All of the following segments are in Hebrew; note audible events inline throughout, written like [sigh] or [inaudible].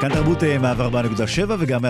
כאן תרבות 104.7 וגם 105.3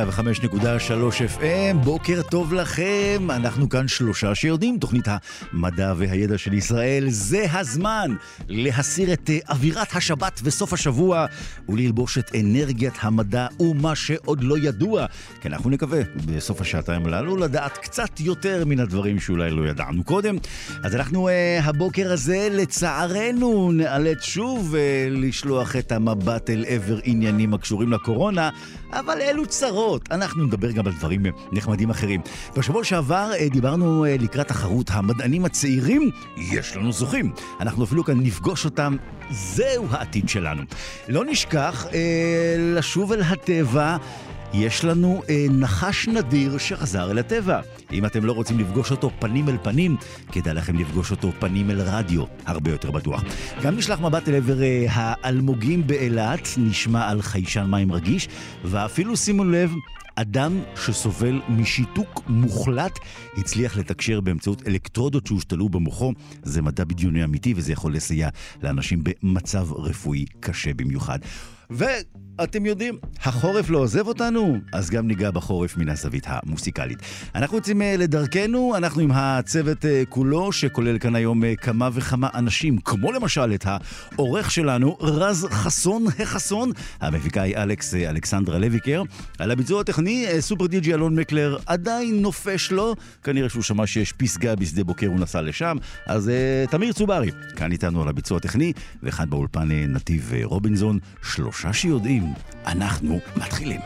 FM, בוקר טוב לכם, אנחנו כאן שלושה שיודעים, תוכנית המדע והידע של ישראל, זה הזמן להסיר את אה, אווירת השבת וסוף השבוע וללבוש את אנרגיית המדע ומה שעוד לא ידוע, כי אנחנו נקווה בסוף השעתיים הללו לדעת קצת יותר מן הדברים שאולי לא ידענו קודם. אז אנחנו uh, הבוקר הזה לצערנו נאלץ שוב לשלוח את המבט אל עבר עניינים הקשורים הקורונה, אבל אלו צרות. אנחנו נדבר גם על דברים נחמדים אחרים. בשבוע שעבר אה, דיברנו אה, לקראת תחרות המדענים הצעירים, יש לנו זוכים. אנחנו אפילו כאן נפגוש אותם, זהו העתיד שלנו. לא נשכח אה, לשוב אל הטבע. יש לנו אה, נחש נדיר שחזר אל הטבע. אם אתם לא רוצים לפגוש אותו פנים אל פנים, כדאי לכם לפגוש אותו פנים אל רדיו, הרבה יותר בטוח. גם נשלח מבט אל עבר אה, האלמוגים באילת, נשמע על חיישן מים רגיש, ואפילו שימו לב, אדם שסובל משיתוק מוחלט הצליח לתקשר באמצעות אלקטרודות שהושתלו במוחו. זה מדע בדיוני אמיתי וזה יכול לסייע לאנשים במצב רפואי קשה במיוחד. ואתם יודעים, החורף לא עוזב אותנו, אז גם ניגע בחורף מן הזווית המוסיקלית. אנחנו יוצאים אה, לדרכנו, אנחנו עם הצוות אה, כולו, שכולל כאן היום אה, כמה וכמה אנשים, כמו למשל את העורך שלנו, רז חסון החסון, המפיקה היא אלכס אלכסנדרה לויקר, על הביצוע הטכני, סופר דיג'י אלון מקלר עדיין נופש לו, כנראה שהוא שמע שיש פסגה בשדה בוקר, הוא נסע לשם, אז תמיר צוברי, כאן איתנו על הביצוע הטכני, ואחד באולפן נתיב רובינזון, שלוש שלושה שיודעים, אנחנו מתחילים.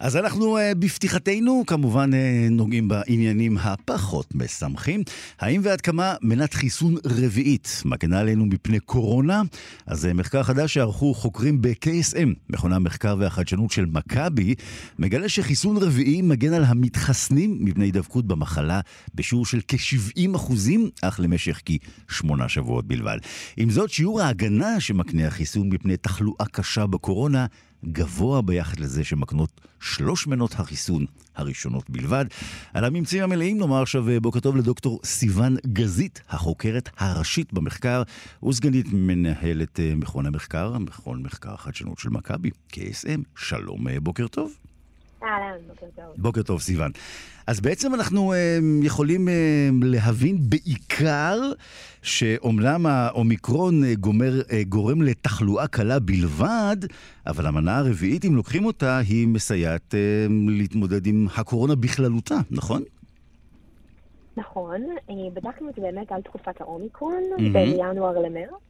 אז אנחנו uh, בפתיחתנו כמובן uh, נוגעים בעניינים הפחות משמחים. האם ועד כמה מנת חיסון רביעית מגנה עלינו מפני קורונה? אז uh, מחקר חדש שערכו חוקרים ב-KSM, מכונה המחקר והחדשנות של מכבי, מגלה שחיסון רביעי מגן על המתחסנים מפני הידבקות במחלה בשיעור של כ-70 אחוזים, אך למשך כשמונה שבועות בלבד. עם זאת, שיעור ההגנה שמקנה החיסון מפני תחלואה קשה בקורונה גבוה ביחד לזה שמקנות שלוש מנות החיסון הראשונות בלבד. על הממצאים המלאים נאמר עכשיו אה, בוקר טוב לדוקטור סיון גזית, החוקרת הראשית במחקר וסגנית מנהלת אה, מכון המחקר, מכון מחקר החדשנות של מכבי, KSM. שלום, אה, בוקר טוב. בוקר טוב. בוקר טוב, סיון. אז בעצם אנחנו uh, יכולים uh, להבין בעיקר שאומנם האומיקרון uh, גומר, uh, גורם לתחלואה קלה בלבד, אבל המנה הרביעית, אם לוקחים אותה, היא מסייעת uh, להתמודד עם הקורונה בכללותה, נכון? נכון, בדקנו את זה באמת על תקופת האומיקרון, mm-hmm. בין ינואר למרץ,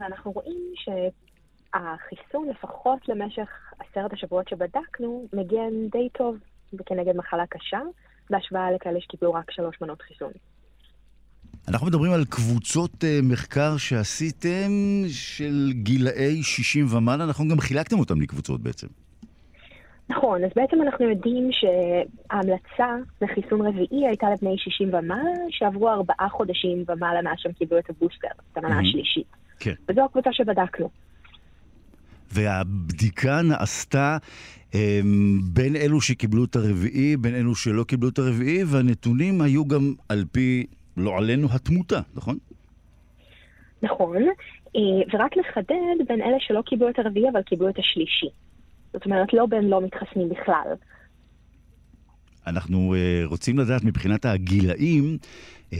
ואנחנו רואים ש... החיסון, לפחות למשך עשרת השבועות שבדקנו, מגן די טוב כנגד מחלה קשה, בהשוואה לכאלה שקיבלו רק שלוש מנות חיסון. אנחנו מדברים על קבוצות uh, מחקר שעשיתם של גילאי 60 ומעלה, נכון? גם חילקתם אותם לקבוצות בעצם. נכון, אז בעצם אנחנו יודעים שההמלצה לחיסון רביעי הייתה לבני 60 ומעלה, שעברו ארבעה חודשים ומעלה מאז שהם קיבלו את הבוסטר, את המנה mm-hmm. השלישית. כן. וזו הקבוצה שבדקנו. והבדיקה נעשתה הם, בין אלו שקיבלו את הרביעי, בין אלו שלא קיבלו את הרביעי, והנתונים היו גם על פי, לא עלינו, התמותה, נכון? נכון, אה, ורק לחדד בין אלה שלא קיבלו את הרביעי אבל קיבלו את השלישי. זאת אומרת, לא בין לא מתחסנים בכלל. אנחנו uh, רוצים לדעת מבחינת הגילאים, um,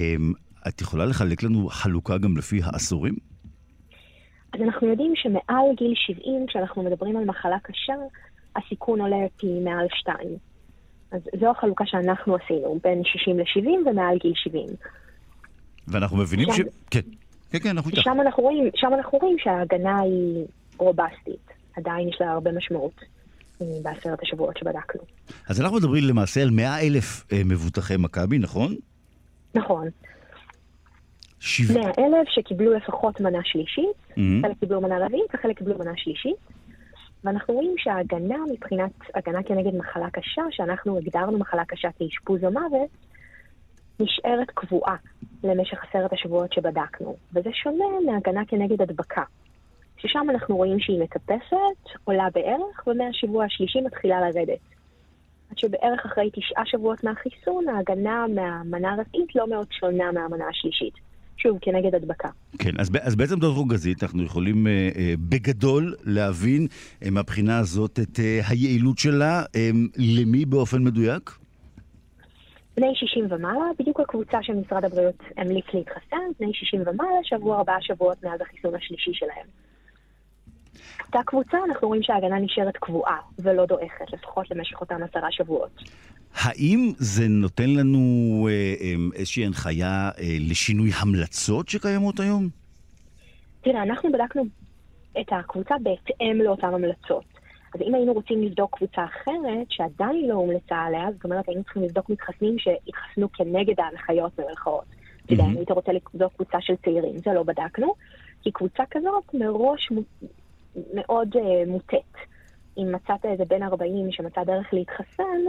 את יכולה לחלק לנו חלוקה גם לפי העשורים? אז אנחנו יודעים שמעל גיל 70, כשאנחנו מדברים על מחלה קשה, הסיכון עולה פי מעל 2. אז זו החלוקה שאנחנו עשינו, בין 60 ל-70 ומעל גיל 70. ואנחנו מבינים שם, ש... כן, כן, כן, אנחנו איתך. שם אנחנו רואים, שם אנחנו רואים שההגנה היא רובסטית. עדיין יש לה הרבה משמעות אה, בעשרת השבועות שבדקנו. אז אנחנו מדברים למעשה על 100 אלף אה, מבוטחי מכבי, נכון? נכון. 100 אלף שקיבלו לפחות מנה שלישית, mm-hmm. חלק קיבלו מנה רביעית וחלק קיבלו מנה שלישית. ואנחנו רואים שההגנה מבחינת, הגנה כנגד מחלה קשה, שאנחנו הגדרנו מחלה קשה כאשפוז או מוות, נשארת קבועה למשך עשרת השבועות שבדקנו. וזה שונה מהגנה כנגד הדבקה, ששם אנחנו רואים שהיא מטפסת, עולה בערך, ומהשבוע השלישי מתחילה לרדת. עד שבערך אחרי תשעה שבועות מהחיסון, ההגנה מהמנה הרביעית לא מאוד שונה מהמנה השלישית. שוב, כנגד הדבקה. כן, אז, אז בעצם דוקטור גזית, אנחנו יכולים אה, אה, בגדול להבין אה, מהבחינה הזאת את אה, היעילות שלה, אה, למי באופן מדויק? בני 60 ומעלה, בדיוק הקבוצה של משרד הבריאות המליץ להתחסן, בני 60 ומעלה, שבוע ארבעה שבועות מאז החיסון השלישי שלהם. אותה קבוצה, אנחנו רואים שההגנה נשארת קבועה ולא דועכת, לפחות למשך אותם עשרה שבועות. האם זה נותן לנו אה, אה, איזושהי הנחיה אה, לשינוי המלצות שקיימות היום? תראה, אנחנו בדקנו את הקבוצה בהתאם לאותן המלצות. אז אם היינו רוצים לבדוק קבוצה אחרת, שעדיין לא הומלצה עליה, זאת אומרת, היינו צריכים לבדוק מתחסנים שהתחסנו כנגד ההנחיות במרכאות. אתה יודע, אם היית רוצה לבדוק קבוצה של צעירים, זה לא בדקנו, כי קבוצה כזאת מראש מאוד מוטית. אם מצאת איזה בן 40 שמצא דרך להתחסן,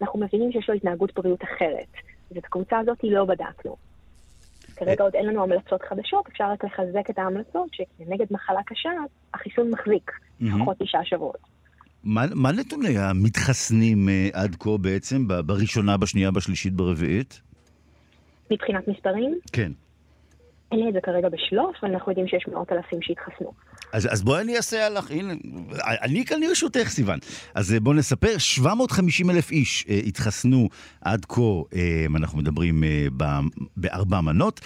אנחנו מבינים שיש לו התנהגות בריאות אחרת. אז את הקבוצה הזאת לא בדקנו. כרגע עוד אין לנו המלצות חדשות, אפשר רק לחזק את ההמלצות שכנגד מחלה קשה, החיסון מחזיק לפחות תשעה שבועות. מה, מה נתוני המתחסנים uh, עד כה בעצם, בראשונה, בשנייה, בשלישית, ברביעית? מבחינת מספרים? כן. אין לי את זה כרגע בשלוף, אבל אנחנו יודעים שיש מאות אלפים שהתחסנו. אז, אז בואי אני אעשה לך, הנה, אני כאן לרשותך, סיוון. אז אה, בואו נספר, 750 אלף איש אה, התחסנו עד כה, אה, אנחנו מדברים אה, בארבע מנות.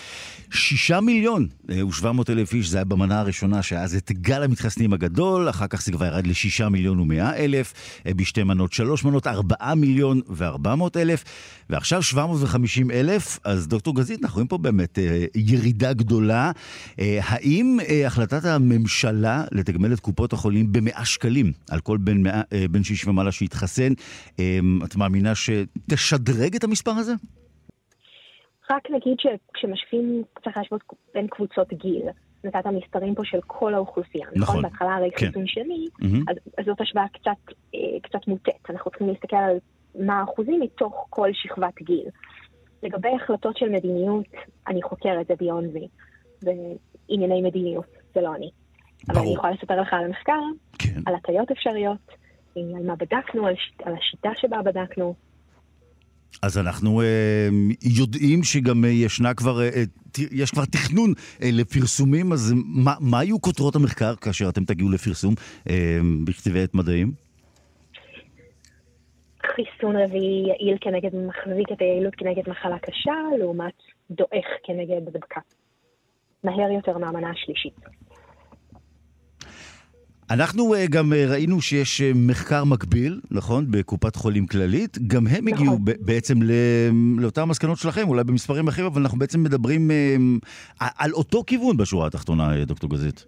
שישה מיליון אה, ושבע אלף איש, זה היה במנה הראשונה, שהיה אז את גל המתחסנים הגדול, אחר כך זה כבר ירד לשישה מיליון ומאה אלף, אה, בשתי מנות, שלוש מנות, ארבעה מיליון וארבע מאות אלף, ועכשיו 750 אלף, אז דוקטור גזית, אנחנו רואים פה באמת אה, ירידה גדולה. אה, האם אה, החלטת הממשלה... הממשלה לתגמל את קופות החולים במאה שקלים על כל בן, מאה, אה, בן 60 ומעלה שהתחסן. אמ, את מאמינה שתשדרג את המספר הזה? רק נגיד שכשמשווים, צריך להשוות בין קבוצות גיל. נתת מספרים פה של כל האוכלוסייה, נכון? נכון? בהתחלה הרי כן. חיסון שני, mm-hmm. אז, אז זאת השוואה קצת, אה, קצת מוטית. אנחנו צריכים להסתכל על מה האחוזים מתוך כל שכבת גיל. לגבי החלטות של מדיניות, אני חוקרת, זה ביון וי. בענייני מדיניות, זה לא אני. אבל אני יכולה לספר לך על המחקר, כן. על הטיות אפשריות, על מה בדקנו, על, ש... על השיטה שבה בדקנו. אז אנחנו אה, יודעים שגם אה, ישנה כבר, אה, יש כבר תכנון אה, לפרסומים, אז מה, מה היו כותרות המחקר כאשר אתם תגיעו לפרסום אה, בכתבי עת מדעיים? חיסון רביעי יעיל כנגד, מחזיק את היעילות כנגד מחלה קשה, לעומת דועך כנגד הדבקה. מהר יותר מהמנה השלישית. אנחנו uh, גם uh, ראינו שיש uh, מחקר מקביל, נכון? בקופת חולים כללית. גם הם נכון. הגיעו בעצם לאותן מסקנות שלכם, אולי במספרים אחרים, אבל אנחנו בעצם מדברים על אותו כיוון בשורה התחתונה, דוקטור גזית.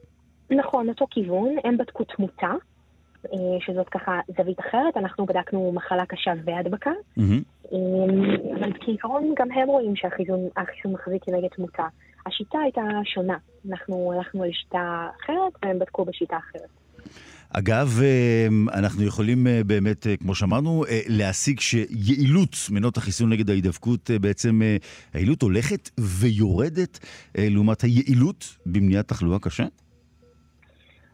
נכון, אותו כיוון. הם בדקו תמותה, שזאת ככה זווית אחרת. אנחנו בדקנו מחלה קשה והדבקה. Mm-hmm. אבל כעיקרון גם הם רואים שהחיסון מחזיק כנגד תמותה. השיטה הייתה שונה. אנחנו הלכנו לשיטה אחרת והם בדקו בשיטה אחרת. אגב, אמ, אנחנו יכולים אה, באמת, אה, כמו שאמרנו, אה, להשיג שיעילות מנות החיסון נגד ההידבקות, בעצם היעילות הולכת ויורדת לעומת היעילות במניעת תחלואה קשה?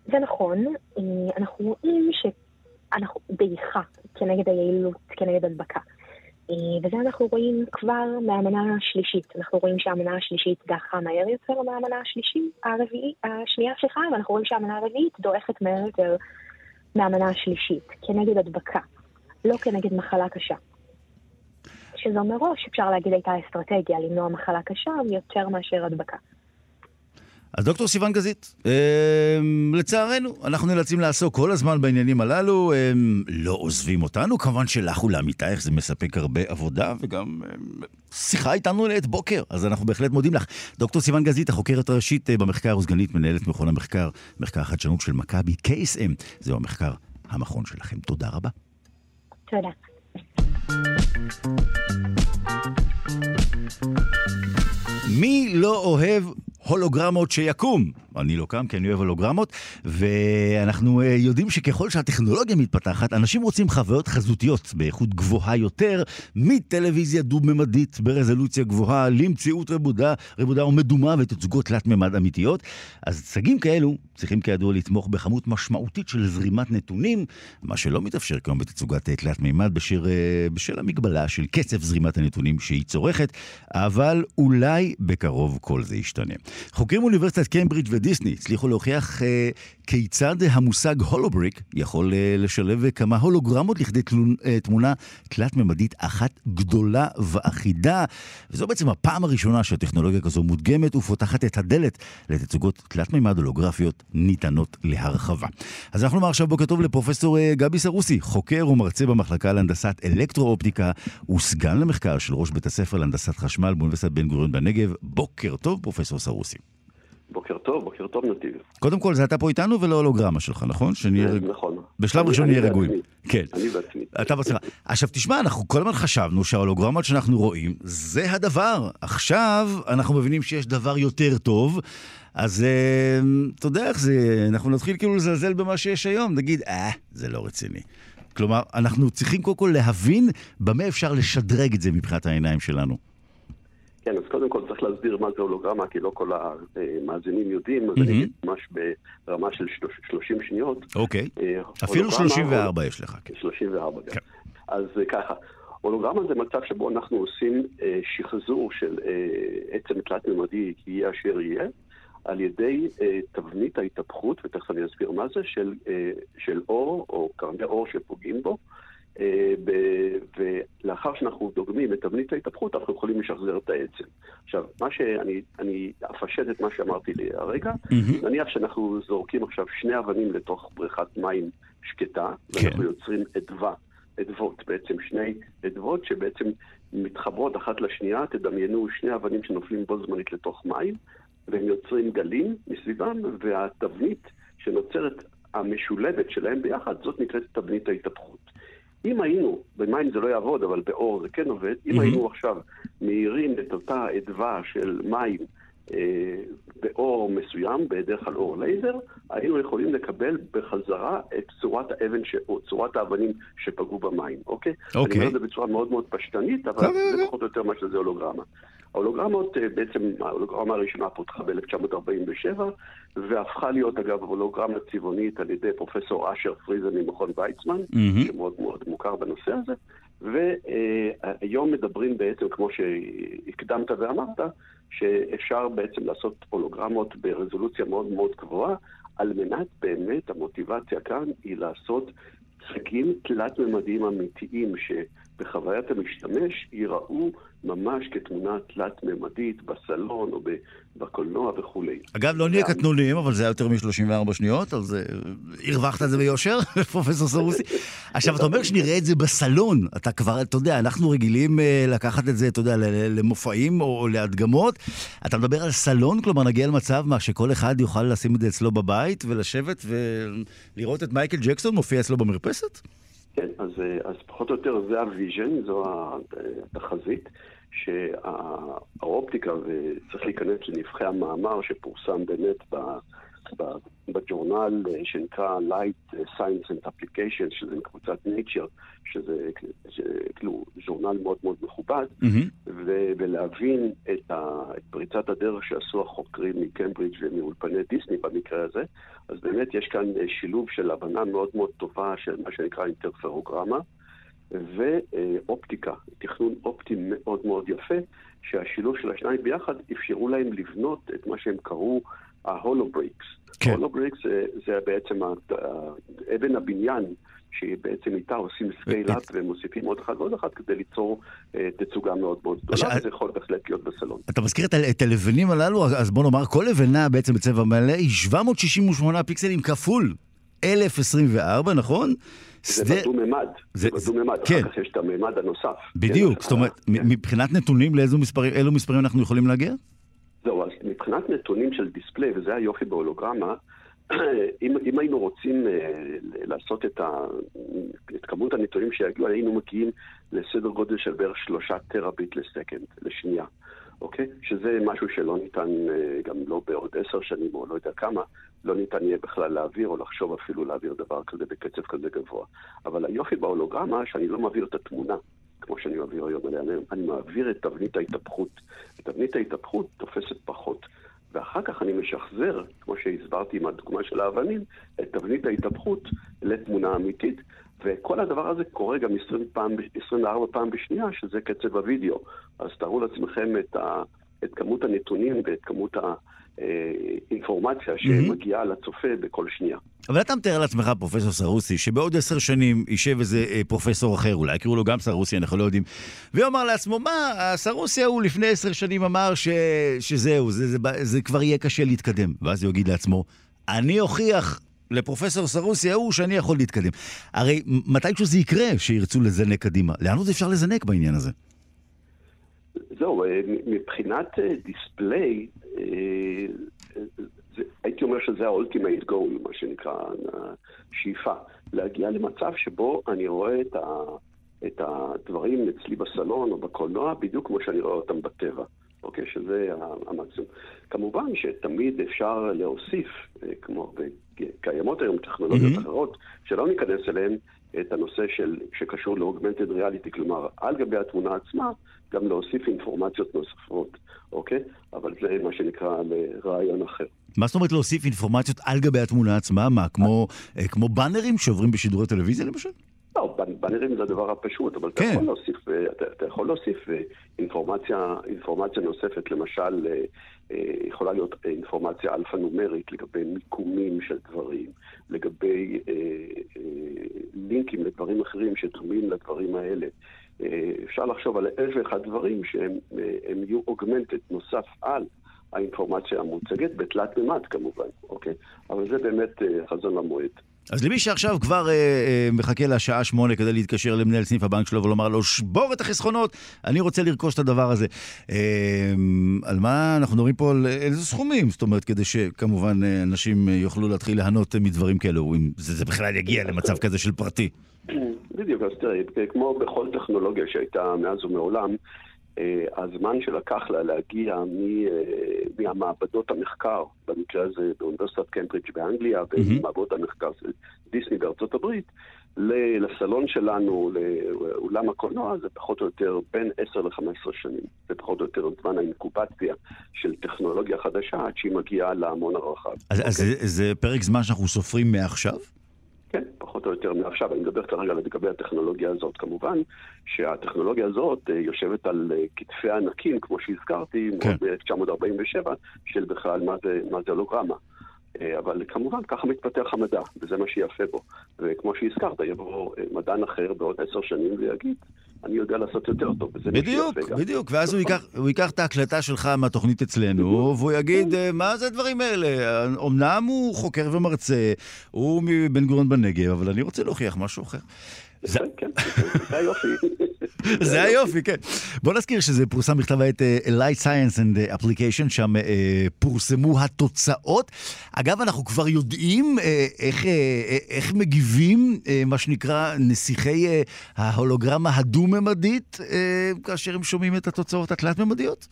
זה נכון. אנחנו רואים שאנחנו דעיכה כנגד היעילות, כנגד הדבקה. אה, וזה אנחנו רואים כבר מהמנה השלישית. אנחנו רואים שהמנה השלישית דעכה מהר יותר מהמנה השלישית, הרביעית, השנייה, סליחה, ואנחנו רואים שהמנה הרביעית דועכת מהר יותר מהמנה השלישית, כנגד הדבקה, לא כנגד מחלה קשה. שזו מראש, אפשר להגיד, הייתה אסטרטגיה למנוע מחלה קשה יותר מאשר הדבקה. אז דוקטור סיוון גזית, אה, לצערנו, אנחנו נאלצים לעסוק כל הזמן בעניינים הללו, אה, לא עוזבים אותנו, כמובן שלך ולעמיתייך זה מספק הרבה עבודה, וגם אה, שיחה איתנו לעת בוקר, אז אנחנו בהחלט מודים לך. דוקטור סיוון גזית, החוקרת הראשית במחקר וסגנית מנהלת מכון המחקר, מחקר החדשנות של מכבי KSM, זהו המחקר, המכון שלכם. תודה רבה. תודה. מי לא אוהב הולוגרמות שיקום? אני לא קם כי אני אוהב הולוגרמות, ואנחנו אה, יודעים שככל שהטכנולוגיה מתפתחת, אנשים רוצים חוויות חזותיות באיכות גבוהה יותר, מטלוויזיה דו-ממדית ברזולוציה גבוהה, למציאות רבודה, רבודה ומדומה ותצוגות תלת-ממד אמיתיות. אז צגים כאלו צריכים כידוע לתמוך בכמות משמעותית של זרימת נתונים, מה שלא מתאפשר כיום בתצוגת תלת-ממד בשל, אה, בשל המגבלה של קצב זרימת הנתונים שהיא צורכת, אבל אולי בקרוב כל זה ישתנה. חוקרים מאוניברסיטת קיימברידג' ודיסני הצליחו להוכיח אה, כיצד המושג הולובריק יכול אה, לשלב כמה הולוגרמות לכדי תלון, אה, תמונה תלת-ממדית אחת גדולה ואחידה. וזו בעצם הפעם הראשונה שהטכנולוגיה כזו מודגמת ופותחת את הדלת לתצוגות תלת-ממד הולוגרפיות ניתנות להרחבה. אז אנחנו נאמר עכשיו בוקר טוב לפרופסור אה, גבי סרוסי, חוקר ומרצה במחלקה להנדסת אלקטרו-אופטיקה וסגן למחקר של ראש בית הספר להנדסת חשמל באוניברסיטת בן גוריון בנגב. בוקר טוב, פרופסור סרוסי. בוקר טוב, בוקר טוב נתיב. קודם כל, זה אתה פה איתנו ולא הולוגרמה שלך, נכון? שנהיה... רגועים. נכון. בשלב ראשון נהיה רגועים. כן. אני בעצמי. אתה בעצמך. עכשיו תשמע, אנחנו כל הזמן חשבנו שההולוגרמות שאנחנו רואים, זה הדבר. עכשיו אנחנו מבינים שיש דבר יותר טוב. אז אה, אתה יודע איך זה, אנחנו נתחיל כאילו לזלזל במה שיש היום, נגיד, אה, זה לא רציני. כלומר, אנחנו צריכים קודם כל להבין במה אפשר לשדרג את זה מבחינת העיניים שלנו. כן, אז קודם כל צריך להסביר מה זה הולוגרמה, כי לא כל המאזינים יודעים, אז אני אגיד ממש ברמה של 30 שניות. אוקיי, אה, אפילו 34 יש לך. 34 כן. כן. אז אה, ככה, הולוגרמה זה מצב שבו אנחנו עושים אה, שחזור של עצם תלת-ממדי, יהיה אשר יהיה, על ידי תבנית ההתהפכות, ותכף אני אסביר מה זה, של אור, או קרני אור שפוגעים בו. אה, ולאחר שאנחנו דוגמים את תבנית ההתהפכות, אנחנו יכולים לשחזר את העצם. עכשיו, מה שאני אני אפשט את מה שאמרתי לי הרגע, mm-hmm. נניח שאנחנו זורקים עכשיו שני אבנים לתוך בריכת מים שקטה, כן. ואנחנו יוצרים אדווה, אדוות, בעצם שני אדוות שבעצם מתחברות אחת לשנייה, תדמיינו שני אבנים שנופלים בו זמנית לתוך מים, והם יוצרים גלים מסביבם, והתבנית שנוצרת המשולבת שלהם ביחד, זאת נקראת תבנית ההתהפכות. אם היינו, במים זה לא יעבוד, אבל באור זה כן עובד, אם mm-hmm. היינו עכשיו מאירים את אותה אדווה של מים אה, באור מסוים, בדרך כלל אור לייזר, היינו יכולים לקבל בחזרה את צורת האבן, ש... או צורת האבנים שפגעו במים, אוקיי? אוקיי. אני אומר את זה בצורה מאוד מאוד פשטנית, אבל זה פחות או יותר מה שזה הולוגרמה. ההולוגרמות, אה, בעצם ההולוגרמה הראשונה פותחה ב-1947, והפכה להיות אגב הולוגרמה צבעונית על ידי פרופסור אשר פריזן ממכון ויצמן, mm-hmm. שמאוד מאוד מוכר בנושא הזה, והיום מדברים בעצם, כמו שהקדמת ואמרת, שאפשר בעצם לעשות הולוגרמות ברזולוציה מאוד מאוד גבוהה, על מנת באמת, המוטיבציה כאן היא לעשות צגים תלת-ממדיים אמיתיים, שבחוויית המשתמש ייראו ממש כתמונה תלת-ממדית בסלון או בקולנוע וכולי. אגב, לא נהיה קטנוניים, אבל זה היה יותר מ-34 שניות, אז אה, הרווחת את זה ביושר, [laughs] פרופסור סרוסי. עכשיו, אתה אומר שנראה את זה בסלון, אתה כבר, אתה יודע, אנחנו רגילים אה, לקחת את זה, אתה יודע, למופעים או להדגמות. אתה מדבר על סלון, כלומר, נגיע למצב מה, שכל אחד יוכל לשים את זה אצלו בבית ולשבת ולראות את מייקל ג'קסון מופיע אצלו במרפסת? כן, אז, אה, אז פחות או יותר זה ה vision, זו התחזית, שהאופטיקה, וצריך להיכנס לנבכי המאמר שפורסם באמת בג'ורנל אה, שנקרא Light Science and Application, שזה מקבוצת Nature, שזה כאילו ז'ורנל מאוד מאוד מכובד, mm-hmm. ו- ולהבין את, ה- את פריצת הדרך שעשו החוקרים מקיימברידג' ומאולפני דיסני במקרה הזה, אז באמת יש כאן אה, שילוב של הבנה מאוד מאוד טובה של מה שנקרא אינטרפרוגרמה. ואופטיקה, תכנון אופטי מאוד מאוד יפה, שהשילוב של השניים ביחד אפשרו להם לבנות את מה שהם קראו ההולובריקס. כן. הולובריקס זה, זה בעצם אבן הבניין שבעצם איתה עושים scale-up ומוסיפים עוד אחד ועוד אחד כדי ליצור אה, תצוגה מאוד מאוד גדולה, וזה יכול בהחלט להיות בסלון. אתה מזכיר את הלבנים הללו, אז בוא נאמר, כל לבנה בעצם בצבע מלא היא 768 פיקסלים כפול 1024, נכון? זה בדו-ממד, זה בדו-ממד, כן. אחר כך יש את הממד הנוסף. בדיוק, כן, זאת אומרת, כן. מבחינת נתונים, לאילו מספרים אנחנו יכולים להגיע? זהו, אז מבחינת נתונים של display, וזה היופי בהולוגרמה, [clears throat] אם, אם היינו רוצים uh, לעשות את, ה, את כמות הנתונים שיגיעו, היינו מגיעים לסדר גודל של בערך שלושה טרה-ביט ל second, לשנייה, אוקיי? שזה משהו שלא ניתן, uh, גם לא בעוד עשר שנים או לא יודע כמה, לא ניתן יהיה בכלל להעביר או לחשוב אפילו להעביר דבר כזה בקצב כזה גבוה. אבל היופי בהולוגרמה, שאני לא מעביר את התמונה. כמו שאני מעביר היום עליה, אני מעביר את תבנית ההתהפכות. תבנית ההתהפכות תופסת פחות. ואחר כך אני משחזר, כמו שהסברתי עם הדוגמה של האבנים, את תבנית ההתהפכות לתמונה אמיתית. וכל הדבר הזה קורה גם 20 פעם, 24 פעם בשנייה, שזה קצב הוידאו. אז תארו לעצמכם את, ה, את כמות הנתונים ואת כמות ה... אינפורמציה שמגיעה לצופה בכל שנייה. אבל אתה מתאר לעצמך, פרופסור סרוסי, שבעוד עשר שנים יישב איזה אה, פרופסור אחר, אולי יקראו לו גם סרוסי, אנחנו לא יודעים, ויאמר לעצמו, מה, הסרוסי ההוא לפני עשר שנים אמר ש... שזהו, זה, זה, זה, זה כבר יהיה קשה להתקדם. ואז הוא יגיד לעצמו, אני אוכיח לפרופסור סרוסי ההוא שאני יכול להתקדם. הרי מתישהו זה יקרה שירצו לזנק קדימה. לאן עוד אפשר לזנק בעניין הזה? זהו, אה, מבחינת דיספליי, אה, אה, הייתי אומר שזה ה-ultimate goal, מה שנקרא, השאיפה. להגיע למצב שבו אני רואה את, ה, את הדברים אצלי בסלון או בקולנוע בדיוק כמו שאני רואה אותם בטבע. אוקיי? שזה המקסימום. כמובן שתמיד אפשר להוסיף, כמו קיימות היום טכנולוגיות mm-hmm. אחרות, שלא ניכנס אליהן, את הנושא של, שקשור ל-augmented reality, כלומר, על גבי התמונה עצמה, גם להוסיף אינפורמציות נוספות, אוקיי? אבל זה מה שנקרא לרעיון אחר. מה זאת אומרת להוסיף אינפורמציות על גבי התמונה עצמה? מה, כמו, אה, כמו באנרים שעוברים בשידורי טלוויזיה למשל? לא, באנרים זה הדבר הפשוט, אבל כן. אתה, יכול להוסיף, אה, אתה, אתה יכול להוסיף אה, אינפורמציה, אינפורמציה נוספת, למשל, יכולה להיות אינפורמציה אלפא-נומרית לגבי מיקומים של דברים, לגבי אה, אה, לינקים לדברים אחרים שדומים לדברים האלה. אה, אפשר לחשוב על אלף ואחד דברים שהם יהיו אוגמנטד נוסף על האינפורמציה המוצגת, בתלת מימד כמובן, אוקיי? אבל זה באמת חזון למועד. אז למי שעכשיו כבר אה, אה, מחכה לשעה שמונה כדי להתקשר למנהל סניף הבנק שלו ולומר לו, שבור את החסכונות, אני רוצה לרכוש את הדבר הזה. אה, על מה אנחנו מדברים פה, על איזה סכומים? זאת אומרת, כדי שכמובן אה, אנשים יוכלו להתחיל ליהנות מדברים כאלו, אם זה, זה בכלל יגיע למצב כזה של פרטי. [clears throat] בדיוק, אז תראי, כמו בכל טכנולוגיה שהייתה מאז ומעולם, אה, הזמן שלקח לה להגיע אה, מהמעבדות המחקר, במקרה הזה באוניברסיטת קמברידג' באנגליה, ומעבדות המחקר של דיסני בארצות הברית, לסלון שלנו, לאולם הקולנוע, זה פחות או יותר בין 10 ל-15 שנים. זה פחות או יותר זמן האינקובציה של טכנולוגיה חדשה עד שהיא מגיעה להמון הרחב. אז, okay. אז אוקיי? זה, זה פרק זמן שאנחנו סופרים מעכשיו? כן, פחות או יותר מעכשיו. אני מדבר כרגע לגבי הטכנולוגיה הזאת. כמובן שהטכנולוגיה הזאת אה, יושבת על אה, כתפי ענקים, כמו שהזכרתי, כן. ב-1947, של בכלל מה זה, מה זה הולוגרמה. אה, אבל כמובן, ככה מתפתח המדע, וזה מה שיפה בו. וכמו שהזכרת, יבוא מדען אחר בעוד עשר שנים ויגיד, אני יודע לעשות יותר טוב, בדיוק, בדיוק, ואז הוא ייקח, הוא ייקח את ההקלטה שלך מהתוכנית אצלנו, והוא יגיד, מה זה הדברים האלה? אמנם הוא חוקר ומרצה, הוא מבן גוריון בנגב, אבל אני רוצה להוכיח משהו אחר. זה כן, היופי. זה היופי, כן. בוא נזכיר שזה פורסם בכתב העת uh, Light Science and Application, שם uh, פורסמו התוצאות. אגב, אנחנו כבר יודעים uh, איך, איך מגיבים, מה שנקרא, נסיכי ההולוגרמה הדו-ממדית, כאשר הם שומעים את התוצאות התלת-ממדיות?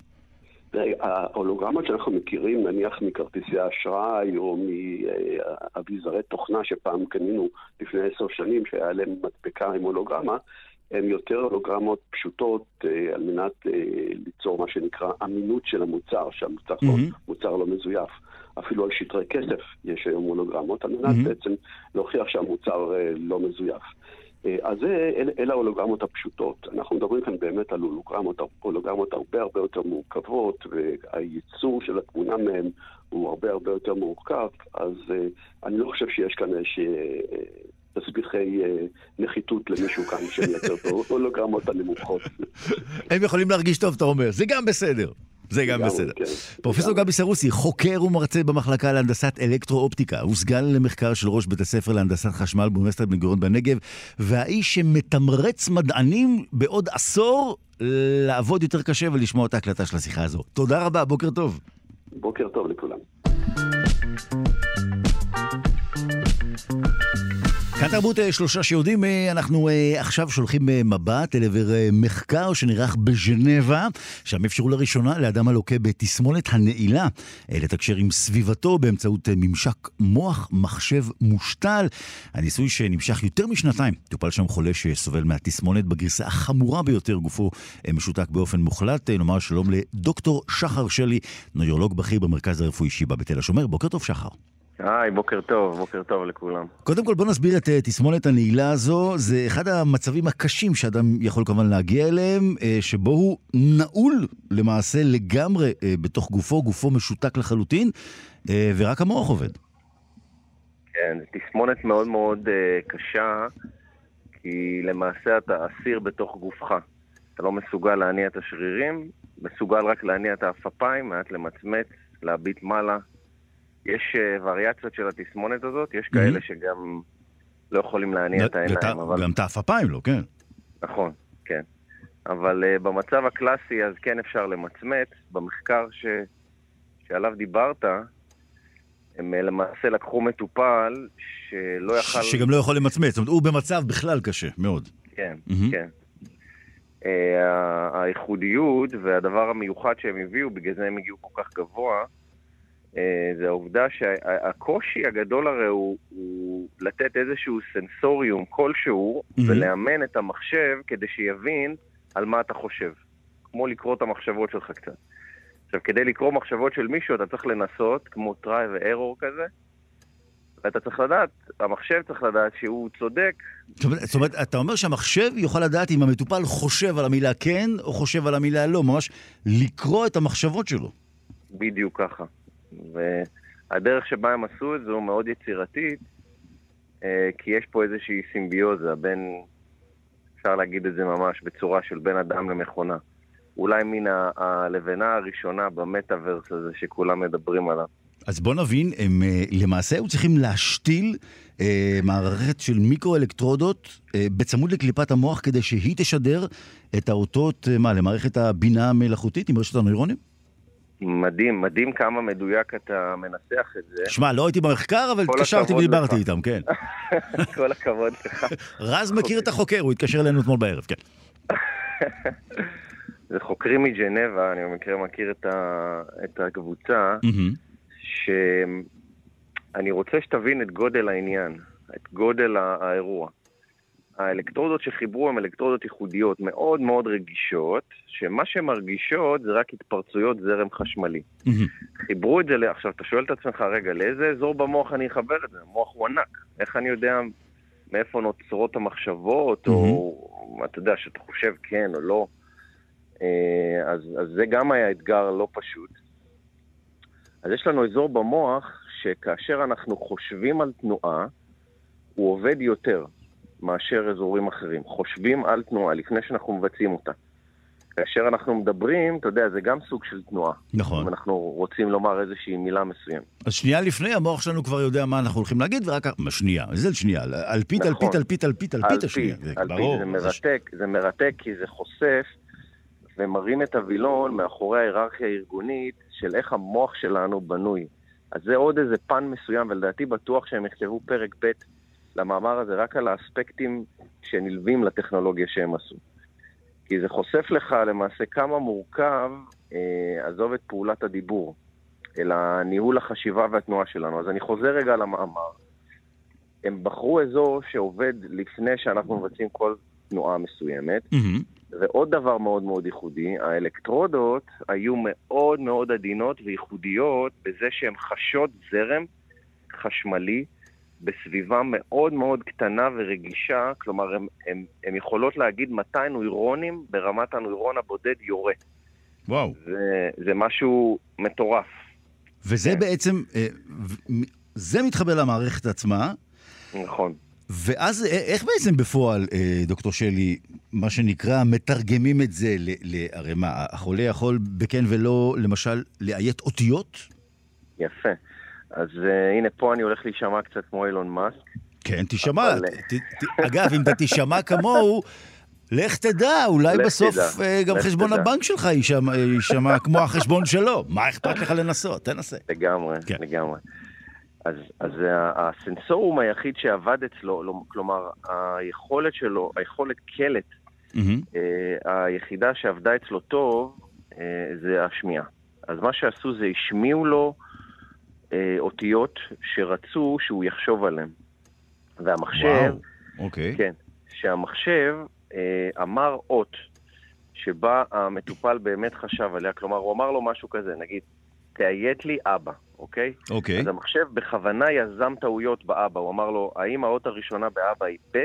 ההולוגרמות שאנחנו מכירים, נניח מכרטיסי אשראי או מאביזרי תוכנה שפעם קנינו לפני עשר שנים, שהיה להם מדבקה עם הולוגרמה, הן יותר הולוגרמות פשוטות אה, על מנת אה, ליצור מה שנקרא אמינות של המוצר, שהמוצר mm-hmm. לא, לא מזויף. אפילו על שטרי כסף יש היום הולוגרמות, על מנת mm-hmm. בעצם להוכיח שהמוצר אה, לא מזויף. אה, אז זה, אלה, אלה ההולוגרמות הפשוטות. אנחנו מדברים כאן באמת על הולוגרמות, הולוגרמות הרבה הרבה יותר מורכבות, והייצור של התמונה מהן הוא הרבה הרבה יותר מורכב, אז uh, אני לא חושב שיש כאן איזושהי uh, תסביכי נחיתות למישהו כאן שמייצר את ההולוגרמות [laughs] הנמוכות. הם יכולים להרגיש טוב, אתה אומר, זה גם בסדר. זה גם בסדר. כן. פרופסור גבי סרוסי, חוקר ומרצה במחלקה להנדסת אלקטרו-אופטיקה, הוא סגן למחקר של ראש בית הספר להנדסת חשמל באוניברסיטת בן גוריון בנגב, והאיש שמתמרץ מדענים בעוד עשור לעבוד יותר קשה ולשמוע את ההקלטה של השיחה הזו. תודה רבה, בוקר טוב. בוקר טוב לכולם. כאן תרבות אה, שלושה שיודעים, אה, אנחנו אה, עכשיו שולחים מבט אל עבר מחקר שנערך בז'נבה, שם אפשרו לראשונה לאדם הלוקה בתסמונת הנעילה לתקשר עם סביבתו באמצעות ממשק מוח מחשב מושתל. הניסוי שנמשך יותר משנתיים, טופל שם חולה שסובל מהתסמונת בגרסה החמורה ביותר, גופו משותק באופן מוחלט. נאמר שלום לדוקטור שחר שלי, נוירולוג בכיר במרכז הרפואי שיבא בתל השומר. בוקר טוב שחר. היי, בוקר טוב, בוקר טוב לכולם. קודם כל בוא נסביר את uh, תסמונת הנעילה הזו. זה אחד המצבים הקשים שאדם יכול כמובן להגיע אליהם, uh, שבו הוא נעול למעשה לגמרי uh, בתוך גופו, גופו משותק לחלוטין, ורק המוח עובד. כן, זו תסמונת מאוד מאוד קשה, כי למעשה אתה אסיר בתוך גופך. אתה לא מסוגל להניע את השרירים, מסוגל רק להניע את האפפיים, מעט למצמץ, להביט מעלה, יש uh, וריאציות של התסמונת הזאת, יש כאלה שגם לא יכולים להניע את העיניים. אבל... גם את האפפיים לא, כן. נכון, כן. אבל uh, במצב הקלאסי אז כן אפשר למצמץ. במחקר ש... שעליו דיברת, הם uh, למעשה לקחו מטופל שלא יכל... שגם לא יכול למצמץ, זאת אומרת, הוא במצב בכלל קשה, מאוד. כן, mm-hmm. כן. Uh, הייחודיות והדבר המיוחד שהם הביאו, בגלל זה הם הגיעו כל כך גבוה, אה, זה העובדה שהקושי הגדול הרי הוא, הוא לתת איזשהו סנסוריום כלשהו mm-hmm. ולאמן את המחשב כדי שיבין על מה אתה חושב. כמו לקרוא את המחשבות שלך קצת. עכשיו, כדי לקרוא מחשבות של מישהו אתה צריך לנסות, כמו try ו-error כזה, ואתה צריך לדעת, המחשב צריך לדעת שהוא צודק. זאת אומרת, אתה אומר שהמחשב יוכל לדעת אם המטופל חושב על המילה כן או חושב על המילה לא, ממש לקרוא את המחשבות שלו. בדיוק ככה. והדרך שבה הם עשו את זה הוא מאוד יצירתית, אה, כי יש פה איזושהי סימביוזה בין, אפשר להגיד את זה ממש בצורה של בין אדם למכונה. אולי מן הלבנה הראשונה במטאוורס הזה שכולם מדברים עליו. אז בוא נבין, הם אה, למעשה היו צריכים להשתיל אה, מערכת של מיקרו-אלקטרודות אה, בצמוד לקליפת המוח כדי שהיא תשדר את האותות, אה, מה, למערכת הבינה המלאכותית עם רשת הנוירונים? מדהים, מדהים כמה מדויק אתה מנסח את זה. שמע, לא הייתי במחקר, אבל התקשרתי ודיברתי איתם, כן. [laughs] כל הכבוד לך. רז מכיר את החוקר, הוא התקשר אלינו אתמול בערב, כן. [laughs] זה חוקרים מג'נבה, אני במקרה מכיר את, ה, את הקבוצה, שאני רוצה שתבין את גודל העניין, את גודל האירוע. האלקטרודות שחיברו הן אלקטרודות ייחודיות מאוד מאוד רגישות, שמה שהן מרגישות זה רק התפרצויות זרם חשמלי. חיברו את זה, עכשיו אתה שואל את עצמך, רגע, לאיזה אזור במוח אני אחבר את זה? המוח הוא ענק, איך אני יודע מאיפה נוצרות המחשבות, או אתה יודע, שאתה חושב כן או לא. אה, אז, אז זה גם היה אתגר לא פשוט. אז יש לנו אזור במוח שכאשר אנחנו חושבים על תנועה, הוא עובד יותר. מאשר אזורים אחרים. חושבים על תנועה לפני שאנחנו מבצעים אותה. כאשר אנחנו מדברים, אתה יודע, זה גם סוג של תנועה. נכון. אם אנחנו רוצים לומר איזושהי מילה מסוימת. אז שנייה לפני, המוח שלנו כבר יודע מה אנחנו הולכים להגיד, ורק... שנייה, איזה שנייה? אלפית, נכון. אלפית, אלפית, אלפית, אלפית השנייה. אלפית, ברור. זה מרתק, זה מרתק כי זה חושף ומרים את הווילון מאחורי ההיררכיה הארגונית של איך המוח שלנו בנוי. אז זה עוד איזה פן מסוים, ולדעתי בטוח שהם יכתבו פרק ב' למאמר הזה רק על האספקטים שנלווים לטכנולוגיה שהם עשו. כי זה חושף לך למעשה כמה מורכב, אה, עזוב את פעולת הדיבור, אלא ניהול החשיבה והתנועה שלנו. אז אני חוזר רגע למאמר. הם בחרו אזור שעובד לפני שאנחנו מבצעים כל תנועה מסוימת, mm-hmm. ועוד דבר מאוד מאוד ייחודי, האלקטרודות היו מאוד מאוד עדינות וייחודיות בזה שהן חשות זרם חשמלי בסביבה מאוד מאוד קטנה ורגישה, כלומר, הן יכולות להגיד מתי נוירונים ברמת הנוירון הבודד יורה. וואו. זה, זה משהו מטורף. וזה כן. בעצם, אה, זה מתחבר למערכת עצמה. נכון. ואז אה, איך בעצם בפועל, אה, דוקטור שלי, מה שנקרא, מתרגמים את זה, ל, ל, הרי מה, החולה יכול בכן ולא, למשל, לאיית אותיות? יפה. אז uh, הנה, פה אני הולך להישמע קצת כמו אילון מאסק. כן, תישמע. אבל... ת, ת, אגב, אם אתה תישמע כמוהו, לך תדע, אולי בסוף תדע, uh, גם חשבון תדע. הבנק שלך יישמע, יישמע כמו החשבון שלו. מה אכפת לך לנסות? תנסה. לגמרי, כן. לגמרי. אז, אז הסנסורום היחיד שעבד אצלו, לא, כלומר, היכולת שלו, היכולת קלט, mm-hmm. היחידה שעבדה אצלו טוב, אה, זה השמיעה. אז מה שעשו זה השמיעו לו אה, אותיות שרצו שהוא יחשוב עליהן. והמחשב, אוקיי. כן, שהמחשב אה, אמר אות שבה המטופל באמת חשב עליה, כלומר, הוא אמר לו משהו כזה, נגיד, תאיית לי אבא, אוקיי? אוקיי. אז המחשב בכוונה יזם טעויות באבא, הוא אמר לו, האם האות הראשונה באבא היא ב'?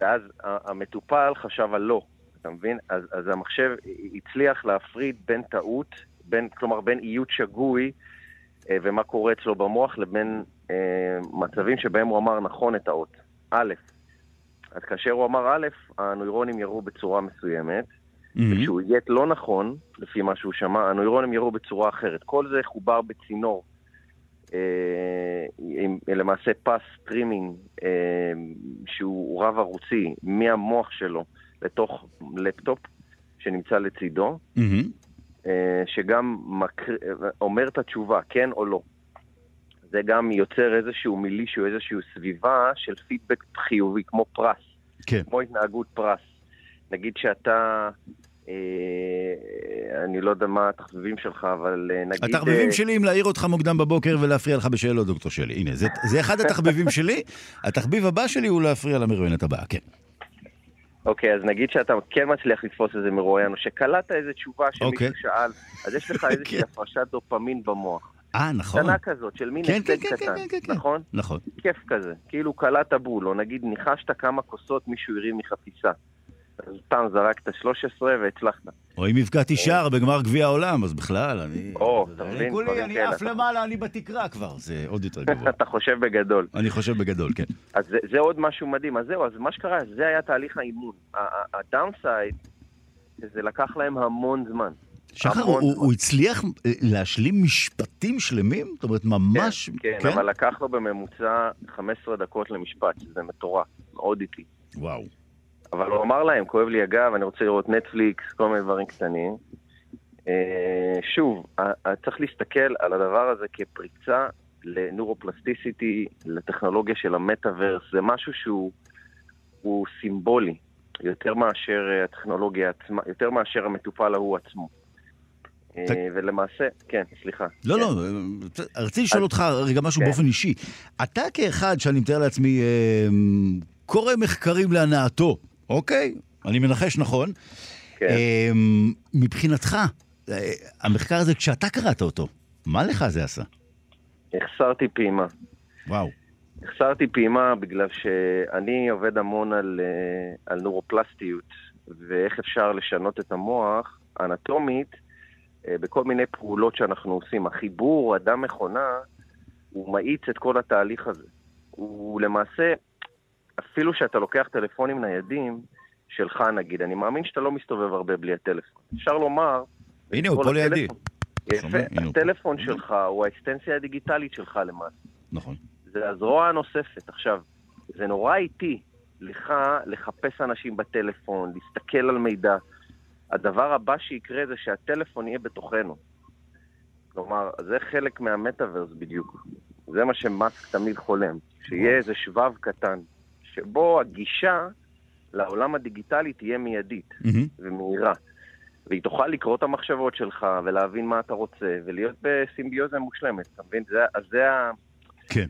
ואז המטופל חשב על לא, אתה מבין? אז, אז המחשב הצליח להפריד בין טעות, בין, כלומר בין איות שגוי ומה קורה אצלו במוח לבין אה, מצבים שבהם הוא אמר נכון את האות. א', אז כאשר הוא אמר א', הנוירונים יראו בצורה מסוימת, mm-hmm. וכשהוא יהיה לא נכון, לפי מה שהוא שמע, הנוירונים יראו בצורה אחרת. כל זה חובר בצינור. אה, עם למעשה פס סטרימינג אה, שהוא רב-ערוצי מהמוח שלו לתוך לפטופ שנמצא לצידו, mm-hmm. אה, שגם מקר... אומר את התשובה, כן או לא. זה גם יוצר איזשהו מילישו, איזושהי סביבה של פידבק חיובי, כמו פרס. כן. כמו התנהגות פרס. נגיד שאתה אה, אני לא יודע מה התחביבים שלך, אבל אה, נגיד... התחביבים אה, שלי אם להעיר אותך מוקדם בבוקר ולהפריע לך בשאלות, דוקטור שלי. הנה, זה, זה אחד התחביבים שלי. [laughs] התחביב הבא שלי הוא להפריע למרואיינת הבאה, כן. אוקיי, אז נגיד שאתה כן מצליח לתפוס איזה מרואיין, או שקלטת איזה תשובה שמישהו אוקיי. שאל, אז יש לך [laughs] איזושהי כן. הפרשת דופמין במוח. אה, נכון. קטנה כזאת, של מין כן, כן, כן, קטן, כן, כן, נכון? נכון. כיף כזה, כאילו קלעת בול, או נגיד ניחשת כמה כוסות מישהו הרים מחפיסה. פעם זרקת 13 והצלחת. או אם הבקעתי שער בגמר גביע העולם, אז בכלל, אני... או, אתה מבין? כולי, אני עף למעלה, אני בתקרה כבר, זה עוד יותר [laughs] גבוה. אתה חושב בגדול. אני חושב בגדול, כן. אז זה עוד משהו מדהים. אז זהו, אז מה שקרה, זה היה תהליך האימון. הדאונסייד, זה לקח להם המון זמן. שחר, הוא, הצליח אה, להשלים משפטים שלמים? זאת אומרת, ממש... כן, כן, אבל לקח לו בממוצע 15 דקות למשפט, שזה מטורף, מאוד איטי. וואו. אבל הוא אמר להם, כואב לי הגב, אני רוצה לראות נטפליקס, כל מיני דברים קטנים. אה, שוב, צריך להסתכל על הדבר הזה כפריצה לנורופלסטיסיטי, לטכנולוגיה של המטאוורס, זה משהו שהוא סימבולי, יותר מאשר הטכנולוגיה עצמה, יותר מאשר המטופל ההוא עצמו. אה, ולמעשה, כן, סליחה. לא, כן. לא, רציתי לשאול אותך רגע משהו כן. באופן אישי. אתה כאחד, שאני מתאר לעצמי, אה, קורא מחקרים להנאתו, אוקיי? אני מנחש נכון. כן. מבחינתך, אה, המחקר הזה, כשאתה קראת אותו, מה לך זה עשה? החסרתי פעימה. וואו. החסרתי פעימה בגלל שאני עובד המון על, על נורופלסטיות ואיך אפשר לשנות את המוח אנטומית אה, בכל מיני פעולות שאנחנו עושים. החיבור אדם-מכונה, הוא מאיץ את כל התהליך הזה. הוא למעשה, אפילו שאתה לוקח טלפונים ניידים, שלך נגיד, אני מאמין שאתה לא מסתובב הרבה בלי הטלפון. אפשר לומר... הנה, הוא פה לידי. יפה, הטלפון שלך הוא האקסטנציה הדיגיטלית שלך למעשה. נכון. זה הזרוע הנוספת. עכשיו, זה נורא איטי לך לחפש אנשים בטלפון, להסתכל על מידע. הדבר הבא שיקרה זה שהטלפון יהיה בתוכנו. כלומר, זה חלק מהמטאוורס בדיוק. זה מה שמאסק תמיד חולם, שיהיה איזה שבב קטן, שבו הגישה לעולם הדיגיטלי תהיה מיידית mm-hmm. ומהירה. והיא תוכל לקרוא את המחשבות שלך ולהבין מה אתה רוצה, ולהיות בסימביוזה מושלמת, אתה מבין? זה, זה ה... כן.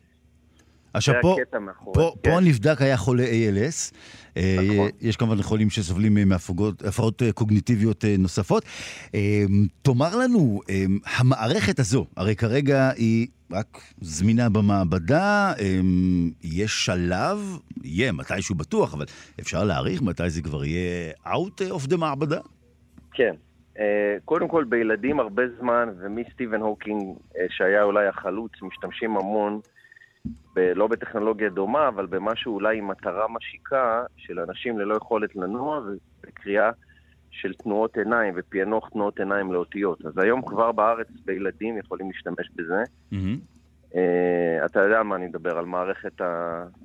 עכשיו פה, פה, כן. פה הנבדק היה חולה ALS. אה, נכון. יש כמובן חולים שסובלים מהפרעות אה, קוגניטיביות אה, נוספות. תאמר לנו, המערכת הזו, הרי כרגע היא רק זמינה במעבדה, יש שלב, יהיה מתישהו בטוח, אבל אפשר להעריך מתי זה כבר יהיה out of the מעבדה? כן. קודם כל, בילדים הרבה זמן, ומסטיבן הוקינג, שהיה אולי החלוץ, משתמשים המון ב- לא בטכנולוגיה דומה, אבל במשהו אולי עם מטרה משיקה של אנשים ללא יכולת לנוע וקריאה של תנועות עיניים ופענוח תנועות עיניים לאותיות. אז היום כבר בארץ בילדים יכולים להשתמש בזה. Mm-hmm. Uh, אתה יודע מה אני מדבר, על מערכת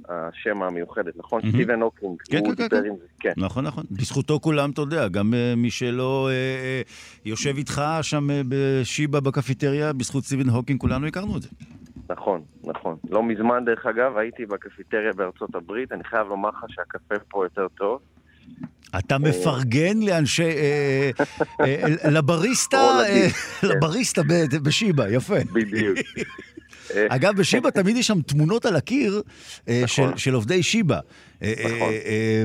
השם המיוחדת, נכון? Mm-hmm. סטיבן הוקינג, כן, הוא כן, דיבר כן. עם זה, כן. נכון, נכון. בזכותו כולם, אתה יודע, גם uh, מי שלא uh, יושב איתך שם uh, בשיבא בקפיטריה, בזכות סטיבן הוקינג, כולנו הכרנו את זה. נכון, נכון. לא מזמן, דרך אגב, הייתי בקפיטריה בארצות הברית, אני חייב לומר לך שהקפה פה יותר טוב. אתה מפרגן לאנשי... אה, אה, [laughs] לבריסטה, כן. לבריסטה בשיבא, יפה. בדיוק. [laughs] אגב, בשיבא תמיד יש שם תמונות על הקיר נכון. של עובדי שיבא. נכון.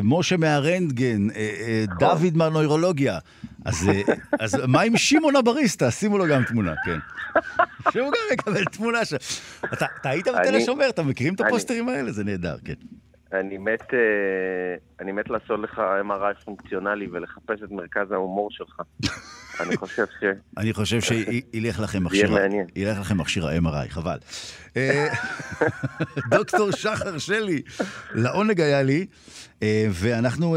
משה מהרנטגן, נכון. דוד מהנוירולוגיה. אז מה עם שמעון הבריסטה? שימו לו גם תמונה, כן. שהוא גם יקבל תמונה ש... אתה היית בתל השומר, אתה מכירים את הפוסטרים האלה? זה נהדר, כן. אני מת, אה, אני מת לעשות לך MRI פונקציונלי ולחפש את מרכז ההומור שלך. [laughs] אני חושב ש... אני חושב שילך לכם [laughs] מכשיר... יהיה מעניין. ילך לכם מכשיר ה-MRI, חבל. אה, [laughs] דוקטור שחר שלי, לעונג היה לי, אה, ואנחנו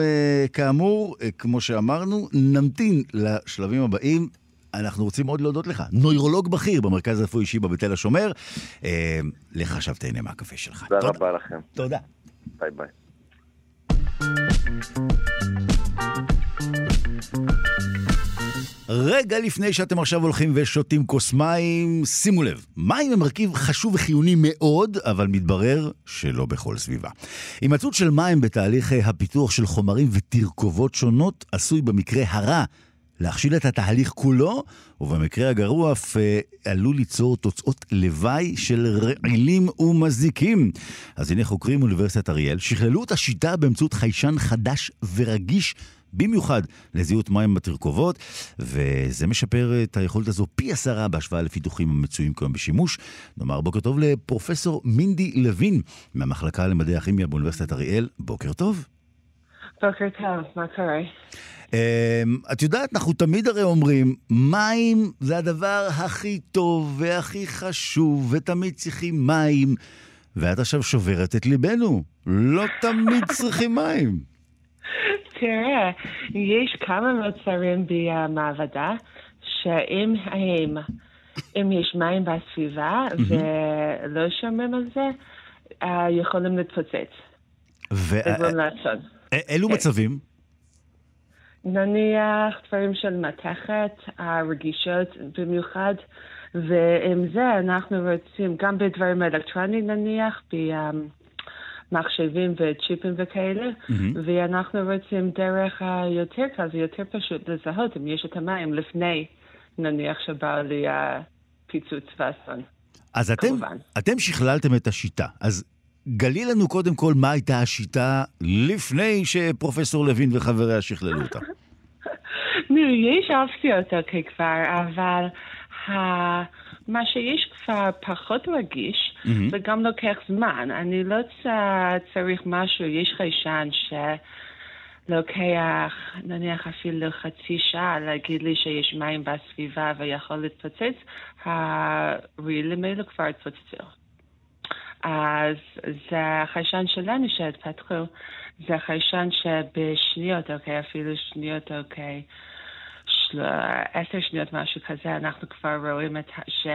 כאמור, כמו שאמרנו, נמתין לשלבים הבאים. אנחנו רוצים מאוד להודות לך. נוירולוג בכיר במרכז הרפואי שיבא בתל השומר. לך עכשיו תהנה מהקפה שלך. תודה רבה לכם. תודה. ביי ביי. רגע לפני שאתם עכשיו הולכים ושותים כוס מים, שימו לב, מים הם מרכיב חשוב וחיוני מאוד, אבל מתברר שלא בכל סביבה. הימצאות של מים בתהליך הפיתוח של חומרים ותרכובות שונות עשוי במקרה הרע להכשיל את התהליך כולו, ובמקרה הגרוע אף אה, עלול ליצור תוצאות לוואי של רעילים ומזיקים. אז הנה חוקרים מאוניברסיטת אריאל שכללו את השיטה באמצעות חיישן חדש ורגיש. במיוחד לזיהות מים בתרכובות, וזה משפר את היכולת הזו פי עשרה בהשוואה לפיתוחים המצויים כיום בשימוש. נאמר בוקר טוב לפרופסור מינדי לוין מהמחלקה למדעי הכימיה באוניברסיטת אריאל. בוקר טוב. בוקר טוב, מה קורה? אמ, את יודעת, אנחנו תמיד הרי אומרים, מים זה הדבר הכי טוב והכי חשוב, ותמיד צריכים מים. ואת עכשיו שוברת את ליבנו. לא תמיד צריכים מים. תראה, יש כמה מוצרים במעבדה, שאם הם, אם יש מים בסביבה ולא שומרים על זה, אה, יכולים להתפוצץ. אילו כן. מצבים? נניח דברים של מתכת, הרגישות במיוחד, ועם זה אנחנו רוצים, גם בדברים אלקטרוניים נניח, במחשבים וצ'יפים וכאלה, mm-hmm. ואנחנו רוצים דרך היותר קל, זה יותר פשוט לזהות אם יש את המים לפני, נניח שבא לי הפיצוץ ואסון. אז אתם, אתם שכללתם את השיטה, אז גלי לנו קודם כל מה הייתה השיטה לפני שפרופסור לוין וחבריה שכללו אותה. [laughs] נו, יש אופציות כבר, אבל מה שיש כבר פחות רגיש, mm-hmm. וגם לוקח זמן. אני לא צריך משהו, יש חיישן שלוקח נניח אפילו חצי שעה להגיד לי שיש מים בסביבה ויכול להתפוצץ, הרעילים האלו כבר התפוצצו. אז זה החיישן שלנו שהתפתחו, זה החיישן שבשניות, אוקיי, אפילו שניות, אוקיי, של... עשר שניות, משהו כזה, אנחנו כבר רואים את, ש...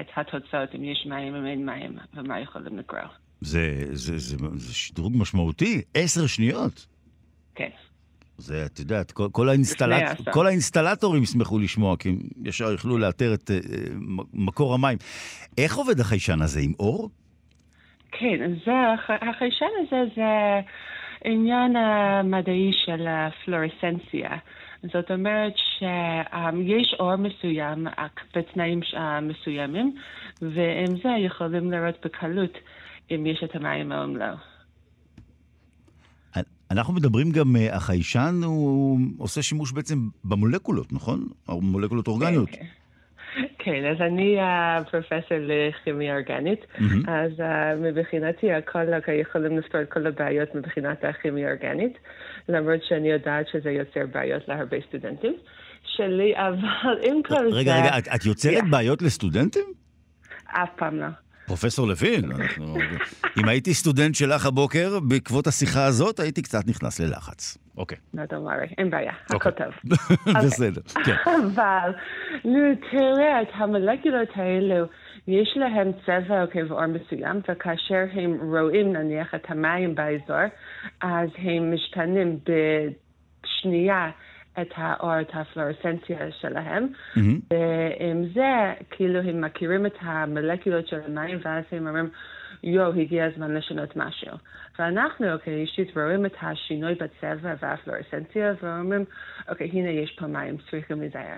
את התוצאות, אם יש מים או אין מים, ומה יכולים לגרור. זה, זה, זה, זה שדרוג משמעותי, עשר שניות. כן. זה, את יודעת, כל, כל, האינסטלט... כל האינסטלטורים ישמחו לשמוע, כי הם ישר יוכלו לאתר את uh, מקור המים. איך עובד החיישן הזה, עם אור? כן, זה, החיישן הזה זה עניין המדעי של הפלורסנציה. זאת אומרת שיש אור מסוים בתנאים מסוימים, ועם זה יכולים לראות בקלות אם יש את המים או אם לא. אנחנו מדברים גם, אה, החיישן הוא עושה שימוש בעצם במולקולות, נכון? מולקולות אורגניות. כן, כן. אז אני הפרופסור לכימיה אורגנית, אז מבחינתי הכל יכולים לפתור את כל הבעיות מבחינת הכימיה אורגנית, למרות שאני יודעת שזה יוצר בעיות להרבה סטודנטים שלי, אבל עם כל זה... רגע, רגע, את יוצרת בעיות לסטודנטים? אף פעם לא. פרופסור לוין, אנחנו... אם הייתי סטודנט שלך הבוקר, בעקבות השיחה הזאת, הייתי קצת נכנס ללחץ. אוקיי. לא, don't worry, אין בעיה, הכל אוקיי. טוב. [laughs] בסדר, כן. אבל, נו, תראה, את המולקולות האלו, יש להם צבע אוקיי, ואור מסוים, וכאשר הם רואים נניח את המים באזור, אז הם משתנים בשנייה את האור, את הפלורסנציה שלהם, mm-hmm. ועם זה, כאילו, הם מכירים את המולקולות של המים, ואז הם אומרים, יואו, הגיע הזמן לשנות משהו. ואנחנו, אוקיי, אישית רואים את השינוי בצבע והפלורסנציה, ואומרים, אוקיי, הנה יש פה מים, צריכים להיזהר.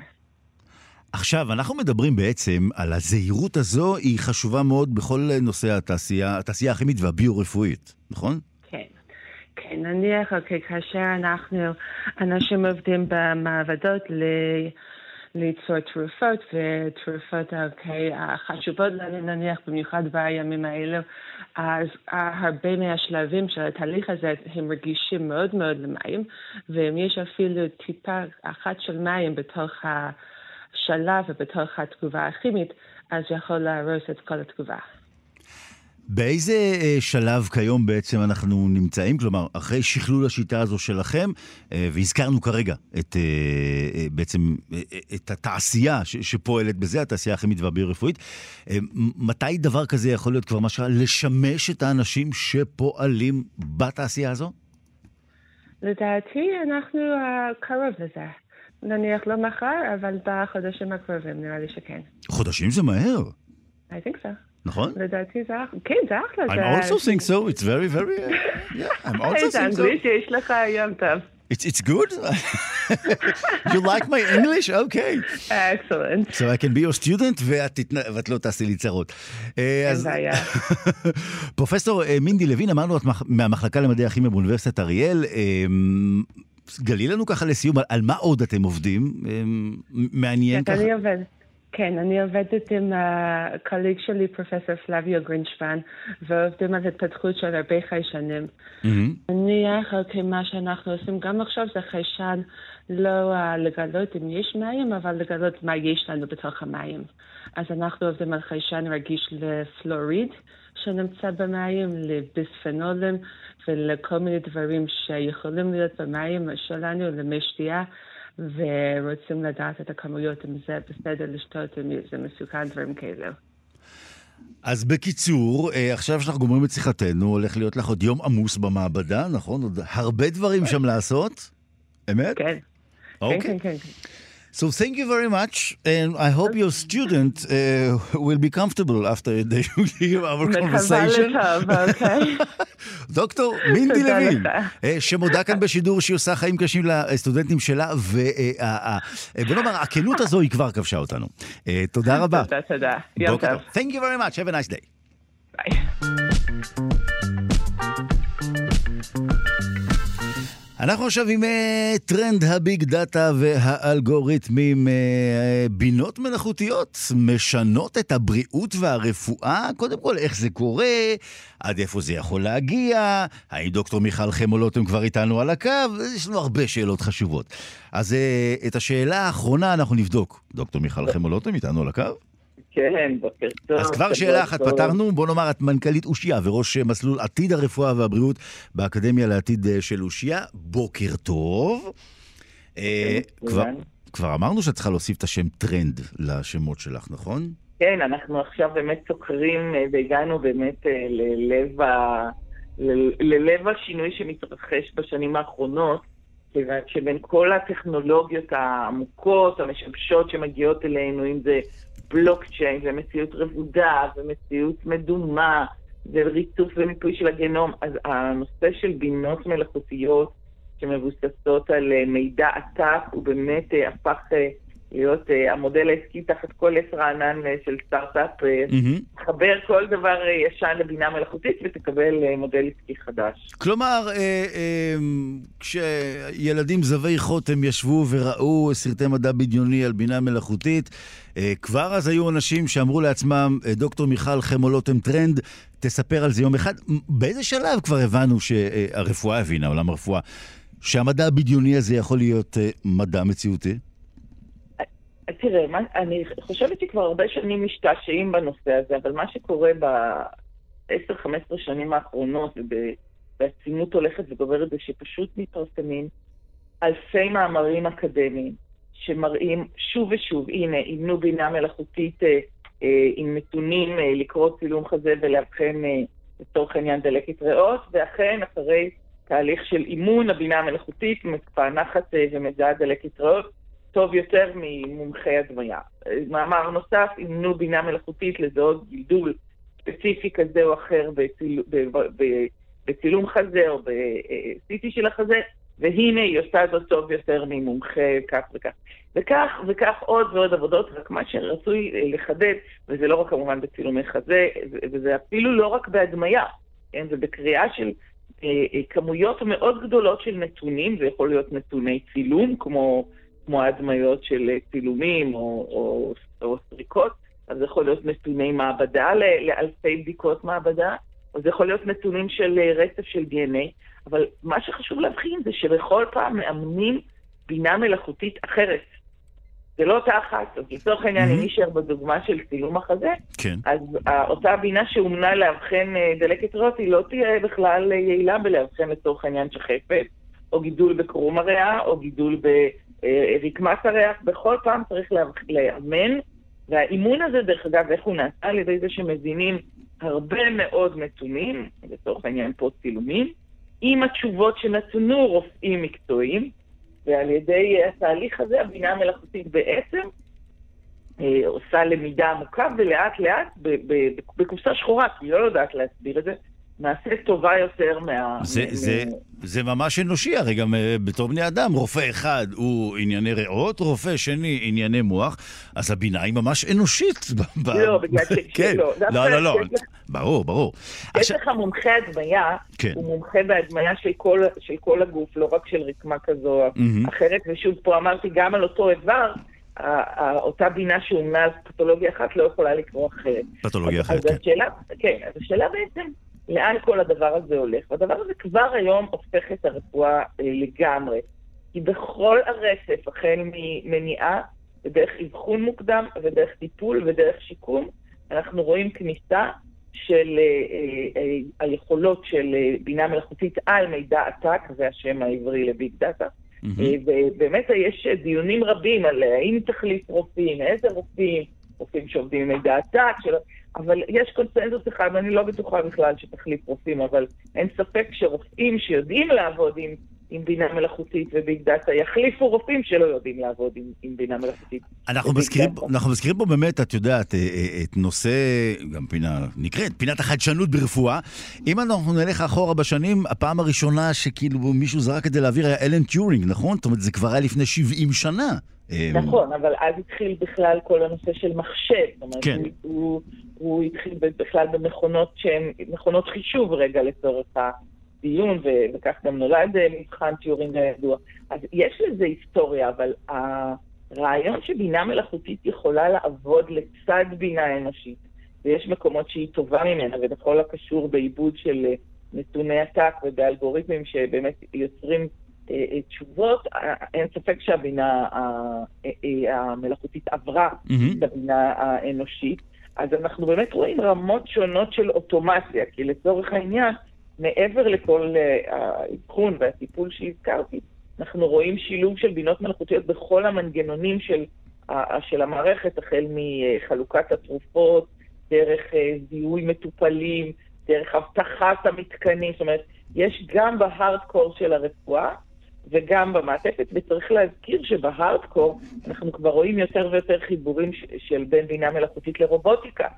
עכשיו, אנחנו מדברים בעצם על הזהירות הזו, היא חשובה מאוד בכל נושא התעשייה, התעשייה הכימית והביו-רפואית, נכון? כן. נניח, אוקיי, כאשר אנחנו, אנשים עובדים במעבדות ל... ליצור תרופות, ותרופות, אוקיי, החשובות לנו נניח, במיוחד בימים האלו, אז הרבה מהשלבים של התהליך הזה הם רגישים מאוד מאוד למים, ואם יש אפילו טיפה אחת של מים בתוך השלב ובתוך התגובה הכימית, אז יכול להרוס את כל התגובה. באיזה אה, שלב כיום בעצם אנחנו נמצאים? כלומר, אחרי שכלול השיטה הזו שלכם, אה, והזכרנו כרגע את, אה, בעצם את התעשייה שפועלת בזה, התעשייה הכימית והביו-רפואית, מתי דבר כזה יכול להיות כבר משהו לשמש את האנשים שפועלים בתעשייה הזו? לדעתי אנחנו קרוב לזה. נניח לא מחר, אבל בחודשים הקרובים נראה לי שכן. חודשים זה מהר. I think so. נכון? לדעתי זה אחלה, כן, זה אחלה. I also think so, it's very very, yeah, I'm also think so. אנגלית יש לך יום טוב. It's, it's good? [laughs] you like my English? Okay. Excellent. So I can be your student ואת, ואת לא תעשי לי צרות. אה, אין בעיה. [laughs] פרופסור אה, מינדי לוין, אמרנו את מהמחלקה למדעי הכימיה באוניברסיטת אריאל. אה, גלי לנו ככה לסיום, על, על מה עוד אתם עובדים? מעניין ככה. אני עובדת. כן, אני עובדת עם הקוליג שלי, פרופסור פלביו גרינשפן, ועובדים על התפתחות של הרבה חיישנים. נניח, אוקיי, מה שאנחנו עושים גם עכשיו זה חיישן לא uh, לגלות אם יש מים, אבל לגלות מה יש לנו בתוך המים. אז אנחנו עובדים על חיישן רגיש לפלוריד שנמצא במים, לביספנולים ולכל מיני דברים שיכולים להיות במים שלנו, למי שתייה. ורוצים לדעת את הכמויות, אם זה בסדר לשתות, אם זה מסוכן, דברים כאלה. אז בקיצור, אה, עכשיו שאנחנו גומרים את שיחתנו, הולך להיות לך עוד יום עמוס במעבדה, נכון? עוד הרבה דברים שם לעשות? אמת? כן. אוקיי. כן, כן, כן. So thank you very much, and I hope your student uh, will be comfortable after they [laughs] hear our conversation. דוקטור מינדי לוין, שמודה כאן בשידור שהיא עושה חיים קשים לסטודנטים שלה, ובוא נאמר, הכנות הזו היא כבר כבשה אותנו. תודה רבה. תודה, תודה. יום טוב. Thank you very much, have a nice day. ביי. אנחנו עכשיו עם uh, טרנד ה Big Data והאלגוריתמים. Uh, בינות מלאכותיות משנות את הבריאות והרפואה? קודם כל, איך זה קורה? עד איפה זה יכול להגיע? האם דוקטור מיכל חמולוטם כבר איתנו על הקו? יש לנו הרבה שאלות חשובות. אז uh, את השאלה האחרונה אנחנו נבדוק. דוקטור מיכל חמולוטם איתנו על הקו? כן, בוקר טוב. אז כבר שאלה אחת פתרנו, בוא נאמר, את מנכ"לית אושיה וראש מסלול עתיד הרפואה והבריאות באקדמיה לעתיד אה, של אושיה. בוקר טוב. אה, כבר אמרנו שאת צריכה להוסיף את השם טרנד לשמות שלך, נכון? כן, אנחנו עכשיו באמת סוקרים אה, והגענו באמת ללב, ה... ללב השינוי שמתרחש בשנים האחרונות, כיוון שבין כל הטכנולוגיות העמוקות, המשבשות שמגיעות אלינו, אם זה בלוקצ'יין ומציאות רבודה ומציאות מדומה וריצוף ומיפוי של הגנום. אז הנושא של בינות מלאכותיות שמבוססות על אה, מידע עתק הוא באמת אה, הפך אה, להיות uh, המודל העסקי תחת כל עץ רענן uh, של סטארט-אפ, mm-hmm. חבר כל דבר uh, ישן לבינה מלאכותית ותקבל uh, מודל עסקי חדש. כלומר, uh, uh, כשילדים זבי חוטם ישבו וראו סרטי מדע בדיוני על בינה מלאכותית, uh, כבר אז היו אנשים שאמרו לעצמם, דוקטור מיכל חמו לוטם טרנד, תספר על זה יום אחד. באיזה שלב כבר הבנו שהרפואה הבינה, עולם הרפואה, שהמדע הבדיוני הזה יכול להיות uh, מדע מציאותי? תראה, מה, אני חושבת שכבר הרבה שנים משתעשעים בנושא הזה, אבל מה שקורה ב-10-15 שנים האחרונות, ובעצימות הולכת וגוברת, זה שפשוט מתפרסמים אלפי מאמרים אקדמיים שמראים שוב ושוב, הנה, אימנו בינה מלאכותית אה, אה, עם נתונים אה, לקרוא צילום חזה ולאבחן אה, לצורך העניין דלקת ריאות, ואכן, אחרי תהליך של אימון הבינה המלאכותית, מפענחת אה, ומזהה דלקת ריאות טוב יותר ממומחי הדמיה. מאמר נוסף, אימנו בינה מלאכותית לזהות גידול ספציפי כזה או אחר בציל... בצילום חזה או ב-CT של החזה, והנה היא עושה זאת טוב יותר ממומחה כך וכך. וכך וכך עוד ועוד עבודות, רק מה שרצוי לחדד, וזה לא רק כמובן בצילומי חזה, וזה אפילו לא רק בהדמיה, כן? זה בקריאה של אה, אה, כמויות מאוד גדולות של נתונים, זה יכול להיות נתוני צילום, כמו, כמו ההדמיות של צילומים או, או, או סריקות, אז זה יכול להיות נתוני מעבדה לאלפי בדיקות מעבדה, או זה יכול להיות נתונים של אה, רצף של DNA, אבל מה שחשוב להבחין זה שבכל פעם מאמנים בינה מלאכותית אחרת. זה לא אותה אחת. אז לצורך העניין, אם נשאר בדוגמה של צילום החזה, כן. אז אותה בינה שאומנה לאבחן אה, דלקת ריאות, היא לא תהיה בכלל יעילה בלאבחן לצורך העניין שחפת, או גידול בקרום הריאה, או גידול ברקמת הריח. בכל פעם צריך לאמן, והאימון הזה, דרך אגב, איך הוא נעשה? על ידי זה שמזינים הרבה מאוד נתונים, לצורך העניין פה צילומים, עם התשובות שנתנו רופאים מקצועיים, ועל ידי התהליך הזה הבינה המלאכותית בעצם אה, עושה למידה עמוקה ולאט לאט בקופסה שחורה, כי היא לא יודעת להסביר את זה, נעשית טובה יותר מה... זה, מ... זה, זה ממש אנושי, הרי גם אה, בתור בני אדם, רופא אחד הוא ענייני ריאות, רופא שני ענייני מוח, אז הבינה היא ממש אנושית. [laughs] לא, בגלל ש... [laughs] כן, לא, לא, לא, לא, ברור, ברור. יש לך מומחה הדמיה, כן. הוא מומחה בהדמיה של כל, של כל הגוף, לא רק של רקמה כזו או אחרת, ושוב, פה אמרתי גם על אותו איבר, אותה בינה שאומנה אז פתולוגיה אחת לא יכולה לקרוא אחרת. פתולוגיה אחרת, כן. כן, אז השאלה בעצם... לאן כל הדבר הזה הולך. והדבר הזה כבר היום הופך את הרפואה אה, לגמרי. כי בכל הרצף, החל ממניעה, ודרך אבחון מוקדם, ודרך טיפול, ודרך שיקום, אנחנו רואים כניסה של אה, אה, אה, היכולות של אה, בינה מלאכותית על מידע עתק, זה השם העברי לביג דאטה. Mm-hmm. ובאמת יש דיונים רבים על האם תחליף רופאים, איזה רופאים, רופאים שעובדים עם מידע עתק, של... אבל יש קונצנזוס אחד, ואני לא בטוחה בכלל שתחליף רופאים, אבל אין ספק שרופאים שיודעים לעבוד עם, עם בינה מלאכותית וביג דאטה יחליפו רופאים שלא יודעים לעבוד עם, עם בינה מלאכותית. אנחנו מזכירים, אנחנו מזכירים פה באמת, את יודעת, אה, אה, את נושא, גם פינה נקראת, פינת החדשנות ברפואה. אם אנחנו נלך אחורה בשנים, הפעם הראשונה שכאילו מישהו זרק את זה לאוויר היה אלן טיורינג, נכון? זאת אומרת, זה כבר היה לפני 70 שנה. אמ, נכון, אבל אז התחיל בכלל כל הנושא של מחשב. זאת אומרת, כן. הוא, הוא התחיל בכלל במכונות שהן מכונות חישוב רגע לצורך הדיון, וכך גם נולד אה, מבחן טיורינג הידוע. אז יש לזה היסטוריה, אבל הרעיון שבינה מלאכותית יכולה לעבוד לצד בינה אנושית, ויש מקומות שהיא טובה ממנה, ובכל הקשור בעיבוד של אה, נתוני עתק ובאלגוריתמים שבאמת יוצרים תשובות, אה, אין ספק שהבינה המלאכותית עברה את הבינה האנושית. אז אנחנו באמת רואים רמות שונות של אוטומציה, כי לצורך העניין, מעבר לכל האבחון והטיפול שהזכרתי, אנחנו רואים שילוב של בינות מלאכותיות בכל המנגנונים של, של המערכת, החל מחלוקת התרופות, דרך זיהוי מטופלים, דרך אבטחת המתקנים, זאת אומרת, יש גם בהארדקור של הרפואה וגם במעטפת, וצריך להזכיר שבהארדקור אנחנו כבר רואים יותר ויותר חיבורים של בין בינה מלאכותית לרובוטיקה.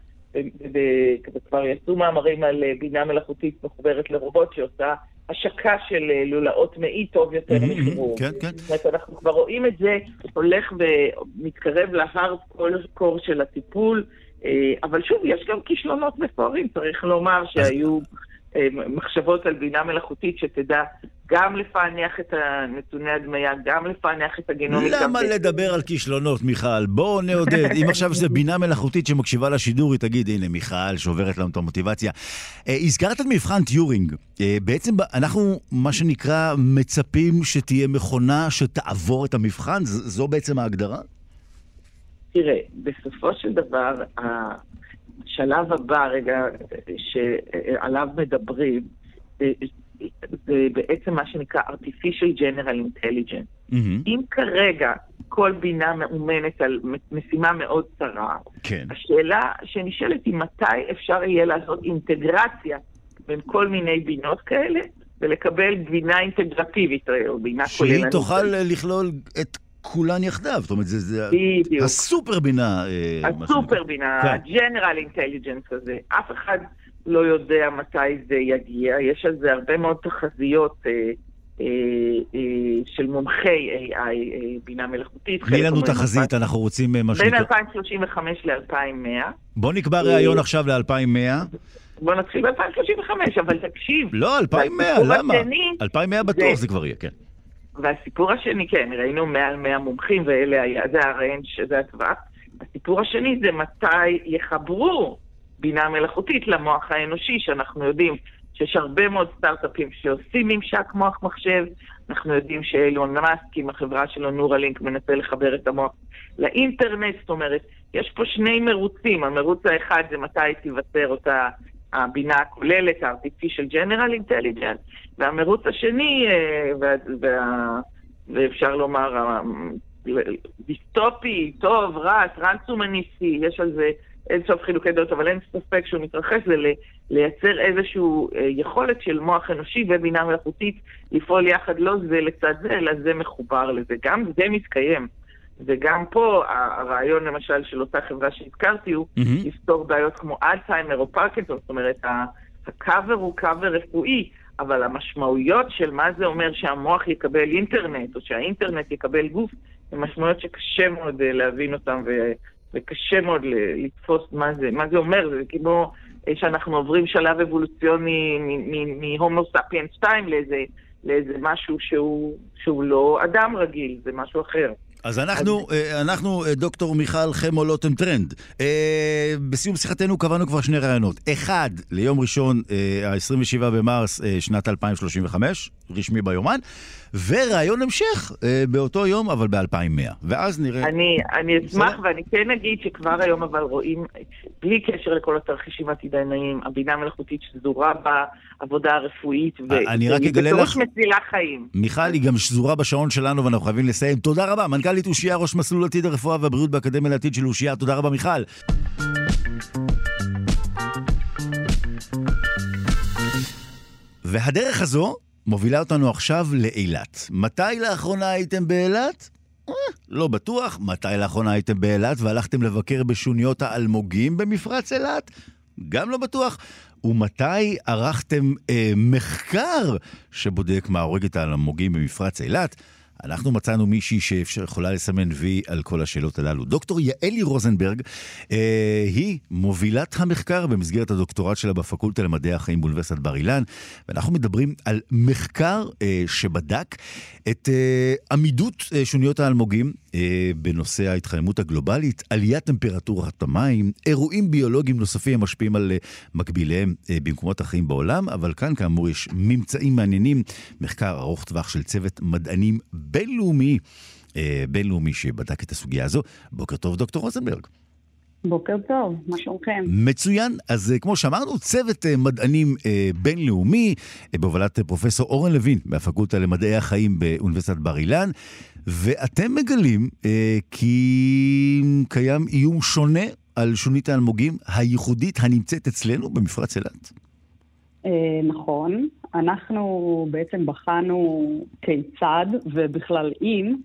וכבר יצאו מאמרים על אה, בינה מלאכותית מחוברת לרובוט שעושה השקה של אה, לולאות מעי טוב יותר מחיבור. כן, כן. זאת אומרת, אנחנו כבר רואים את זה הולך ומתקרב להארדקור של הטיפול, אה, אבל שוב, יש גם כישלונות מפוארים, צריך לומר שהיו מחשבות על בינה מלאכותית שתדע גם לפענח את הנתוני הדמיה, גם לפענח את הגנומיקה. למה לדבר על כישלונות, מיכל? בואו נעודד. [laughs] אם עכשיו זו בינה מלאכותית שמקשיבה לשידור, היא תגיד, הנה, מיכל, שוברת לנו את המוטיבציה. אה, הזכרת את מבחן טיורינג. אה, בעצם אנחנו, מה שנקרא, מצפים שתהיה מכונה שתעבור את המבחן? זו בעצם ההגדרה? תראה, בסופו של דבר, השלב הבא, רגע, שעליו מדברים, זה בעצם מה שנקרא artificial general intelligence. Mm-hmm. אם כרגע כל בינה מאומנת על משימה מאוד צרה, כן. השאלה שנשאלת היא מתי אפשר יהיה לעשות אינטגרציה בין כל מיני בינות כאלה, ולקבל בינה אינטגרטיבית, או בינה כוללנית. שהיא תוכל לכלול את כולן יחדיו, זאת אומרת, זה, זה בדיוק. הסופר בינה. אה, הסופר בינה, כן. ה-General Intelligence הזה. אף אחד לא יודע מתי זה יגיע, יש על זה הרבה מאוד תחזיות. אה, אה, אה, של מומחי AI, אה, בינה מלאכותית. תני לנו תחזית, אנחנו רוצים מה שנקרא... בין 2035 ל-2100. בוא נקבע ראיון עכשיו ל-2100. בוא נתחיל ב-2035, אבל תקשיב. לא, 2100, למה? 2100 בטוח זה כבר יהיה, כן. והסיפור השני, כן, ראינו מעל 100 מומחים, ואלה היה, זה הריינג', זה הטווח. הסיפור השני זה מתי יחברו בינה מלאכותית למוח האנושי, שאנחנו יודעים שיש הרבה מאוד סטארט-אפים שעושים ממשק מוח מחשב. אנחנו יודעים שאילון מאסק עם החברה שלו, נורה לינק, מנסה לחבר את המוח לאינטרנט. זאת אומרת, יש פה שני מרוצים. המרוץ האחד זה מתי תיווצר אותה הבינה הכוללת, ה-artificial general intelligence, והמרוץ השני, אה, וה, וה, ואפשר לומר, דיסטופי, טוב, רע, טרנסומניסטי, יש על זה אין סוף חילוקי דעות, אבל אין ספק שהוא מתרחש, זה לייצר איזושהי אה, יכולת של מוח אנושי ובינה מלאכותית לפעול יחד, לא זה לצד זה, אלא זה מחובר לזה. גם זה מתקיים. וגם פה הרעיון למשל של אותה חברה שהזכרתי הוא mm-hmm. לפתור בעיות כמו אלצהיימר או פרקינסון, זאת אומרת הקאבר הוא קאבר רפואי, אבל המשמעויות של מה זה אומר שהמוח יקבל אינטרנט או שהאינטרנט יקבל גוף, הן משמעויות שקשה מאוד אה, להבין אותן ו... וקשה מאוד לתפוס מה זה, מה זה אומר, זה כמו שאנחנו עוברים שלב אבולוציוני מהומו ספיאנס 2 לאיזה, לאיזה משהו שהוא, שהוא לא אדם רגיל, זה משהו אחר. אז אנחנו, אה, אנחנו אה, דוקטור מיכל חמו לוטם טרנד. אה, בסיום שיחתנו קבענו כבר שני רעיונות. אחד, ליום ראשון, ה-27 במרס שנת 2035, רשמי ביומן, ורעיון המשך באותו יום, אבל ב-2100. ואז נראה... אני, אני אשמח, ואני כן אגיד שכבר היום אבל רואים, בלי קשר לכל התרחישים העתידניים, הבינה המלאכותית שזורה בעבודה הרפואית, והיא בפירוש מצילה חיים. מיכל, היא גם שזורה בשעון שלנו, ואנחנו חייבים לסיים. תודה רבה, מנכ"לית אושיה, ראש מסלול עתיד הרפואה והבריאות באקדמיה לעתיד של אושיה. תודה רבה, מיכל. והדרך הזו מובילה אותנו עכשיו לאילת. מתי לאחרונה הייתם באילת? אה, לא בטוח. מתי לאחרונה הייתם באילת והלכתם לבקר בשוניות האלמוגים במפרץ אילת? גם לא בטוח. ומתי ערכתם אה, מחקר שבודק מה הורג את האלמוגים במפרץ אילת? אנחנו מצאנו מישהי שיכולה לסמן וי על כל השאלות הללו. דוקטור יעלי רוזנברג, אה, היא מובילת המחקר במסגרת הדוקטורט שלה בפקולטה למדעי החיים באוניברסיטת בר אילן, ואנחנו מדברים על מחקר אה, שבדק את אה, עמידות אה, שוניות האלמוגים אה, בנושא ההתחממות הגלובלית, עליית טמפרטורת המים, אירועים ביולוגיים נוספים המשפיעים על אה, מקביליהם אה, במקומות אחרים בעולם, אבל כאן כאמור יש ממצאים מעניינים, מחקר ארוך טווח של צוות מדענים בינלאומי, אה, בינלאומי שבדק את הסוגיה הזו. בוקר טוב, דוקטור רוזנברג. בוקר טוב, מה שלומכם? מצוין. אז אה, כמו שאמרנו, צוות אה, מדענים בינלאומי, בהובלת פרופסור אורן לוין מהפקולטה למדעי החיים באוניברסיטת בר אילן, ואתם מגלים כי קיים איום שונה על שונית האלמוגים הייחודית הנמצאת אצלנו במפרץ אילת. נכון. אנחנו בעצם בחנו כיצד, ובכלל אם,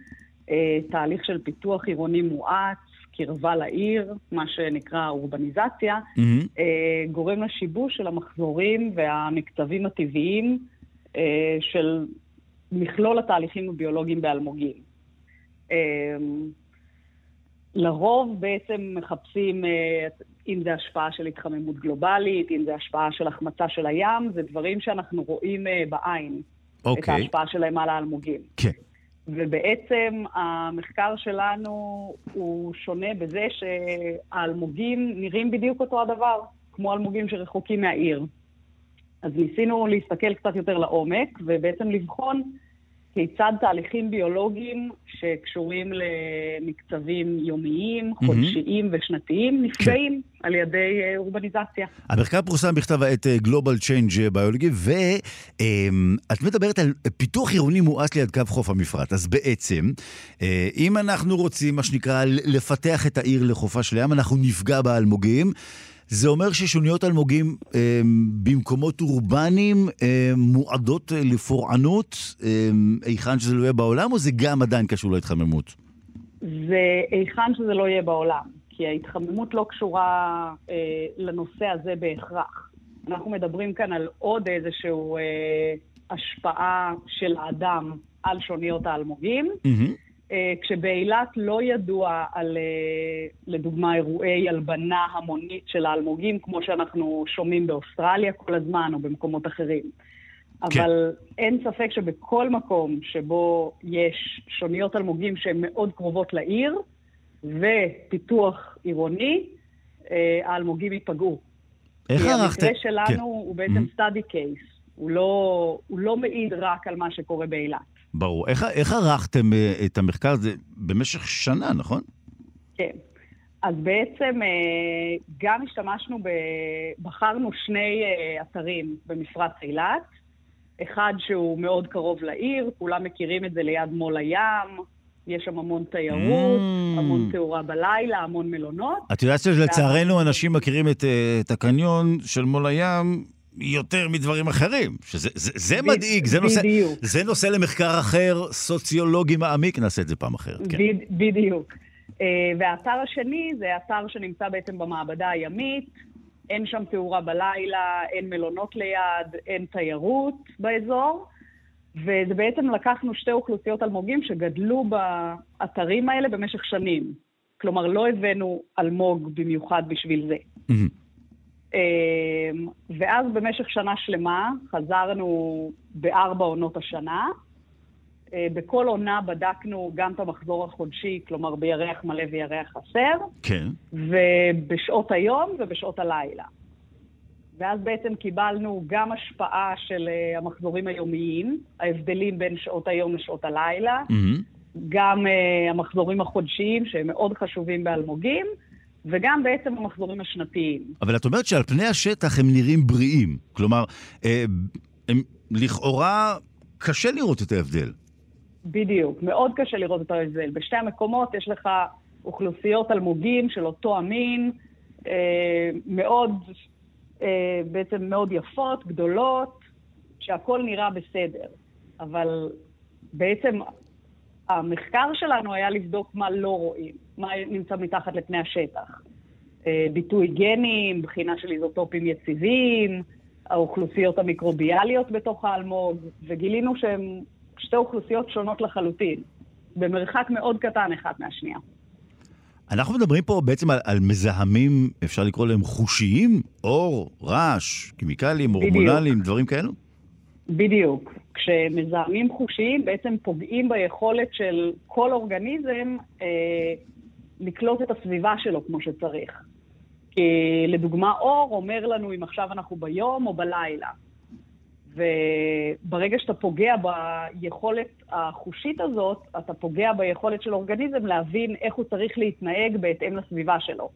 אה, תהליך של פיתוח עירוני מואץ, קרבה לעיר, מה שנקרא אורבניזציה, mm-hmm. גורם לשיבוש של המחזורים והמקצבים הטבעיים אה, של מכלול התהליכים הביולוגיים באלמוגים. לרוב בעצם מחפשים אם זה השפעה של התחממות גלובלית, אם זה השפעה של החמצה של הים, זה דברים שאנחנו רואים uh, בעין. Okay. את אוקיי. ההשפעה שלהם על האלמוגים. כן. Okay. ובעצם המחקר שלנו הוא שונה בזה שהאלמוגים נראים בדיוק אותו הדבר, כמו אלמוגים שרחוקים מהעיר. אז ניסינו להסתכל קצת יותר לעומק, ובעצם לבחון כיצד תהליכים ביולוגיים שקשורים למקצבים יומיים, חודשיים. ושנתיים נפגעים כן. על ידי אה, אורבניזציה. המחקר פורסם בכתב העת אה, Global Change Biology, ואת מדברת על פיתוח עירוני מואץ ליד קו חוף המפרט. אז בעצם, אה, אם אנחנו רוצים, מה שנקרא, לפתח את העיר לחופה של הים, אנחנו נפגע באלמוגים. זה אומר ששוניות אלמוגים אה, במקומות אורבניים אה, מועדות אה, לפורענות, אה, היכן שזה לא יהיה בעולם, או זה גם עדיין קשור להתחממות? זה היכן שזה לא יהיה בעולם, כי ההתחממות לא קשורה אה, לנושא הזה בהכרח. אנחנו מדברים כאן על עוד איזושהי אה, השפעה של האדם על שוניות האלמוגים. Mm-hmm. אה, כשבאילת לא ידוע על, אה, לדוגמה, אירועי הלבנה המונית של האלמוגים, כמו שאנחנו שומעים באוסטרליה כל הזמן או במקומות אחרים. כן. אבל אין ספק שבכל מקום שבו יש שוניות אלמוגים שהן מאוד קרובות לעיר ופיתוח עירוני, אה, האלמוגים ייפגעו. איך ערכתם? המקרה שלנו כן. הוא בעצם mm-hmm. study case, הוא לא, הוא לא מעיד רק על מה שקורה באילת. ברור. איך, איך ערכתם אה, את המחקר הזה במשך שנה, נכון? כן. אז בעצם אה, גם השתמשנו, ב... בחרנו שני אה, אתרים במפרץ אילת. אחד שהוא מאוד קרוב לעיר, כולם מכירים את זה ליד מול הים, יש שם המון תיירות, mm. המון תאורה בלילה, המון מלונות. את יודעת שלצערנו אנשים מכירים את, את הקניון של מול הים יותר מדברים אחרים, שזה זה, זה מדאיג, זה נושא, זה נושא למחקר אחר, סוציולוגי מעמיק, נעשה את זה פעם אחרת. כן. בדיוק. אה, והאתר השני זה אתר שנמצא בעצם במעבדה הימית, אין שם תאורה בלילה, אין מלונות ליד, אין תיירות באזור. וזה בעצם לקחנו שתי אוכלוסיות אלמוגים שגדלו באתרים האלה במשך שנים. כלומר, לא הבאנו אלמוג במיוחד בשביל זה. Mm-hmm. אמ, ואז במשך שנה שלמה חזרנו בארבע עונות השנה. אה, בכל עונה בדקנו גם את המחזור החודשי, כלומר בירח מלא וירח חסר. כן. ובשעות היום ובשעות הלילה. ואז בעצם קיבלנו גם השפעה של אה, המחזורים היומיים, ההבדלים בין שעות היום לשעות הלילה, mm-hmm. גם uh, המחזורים החודשיים, שהם מאוד חשובים באלמוגים, וגם בעצם המחזורים השנתיים. אבל את אומרת שעל פני השטח הם נראים בריאים. כלומר, אה, הם לכאורה קשה לראות את ההבדל. בדיוק, מאוד קשה לראות את ההבדל. בשתי המקומות יש לך אוכלוסיות אלמוגים של אותו המין, אה, מאוד, אה, בעצם מאוד יפות, גדולות, שהכל נראה בסדר. אבל בעצם המחקר שלנו היה לבדוק מה לא רואים, מה נמצא מתחת לפני השטח. אה, ביטוי גנים, בחינה של איזוטופים יציבים, האוכלוסיות המיקרוביאליות בתוך האלמוג, וגילינו שהן שתי אוכלוסיות שונות לחלוטין, במרחק מאוד קטן אחת מהשנייה. אנחנו מדברים פה בעצם על, על מזהמים, אפשר לקרוא להם חושיים? אור, רעש, כימיקלים, הורמונליים, דברים כאלו? בדיוק. כשמזהמים חושיים בעצם פוגעים ביכולת של כל אורגניזם אה, לקלוט את הסביבה שלו כמו שצריך. כי לדוגמה, אור אומר לנו אם עכשיו אנחנו ביום או בלילה. וברגע שאתה פוגע ביכולת החושית הזאת, אתה פוגע ביכולת של אורגניזם להבין איך הוא צריך להתנהג בהתאם לסביבה שלו.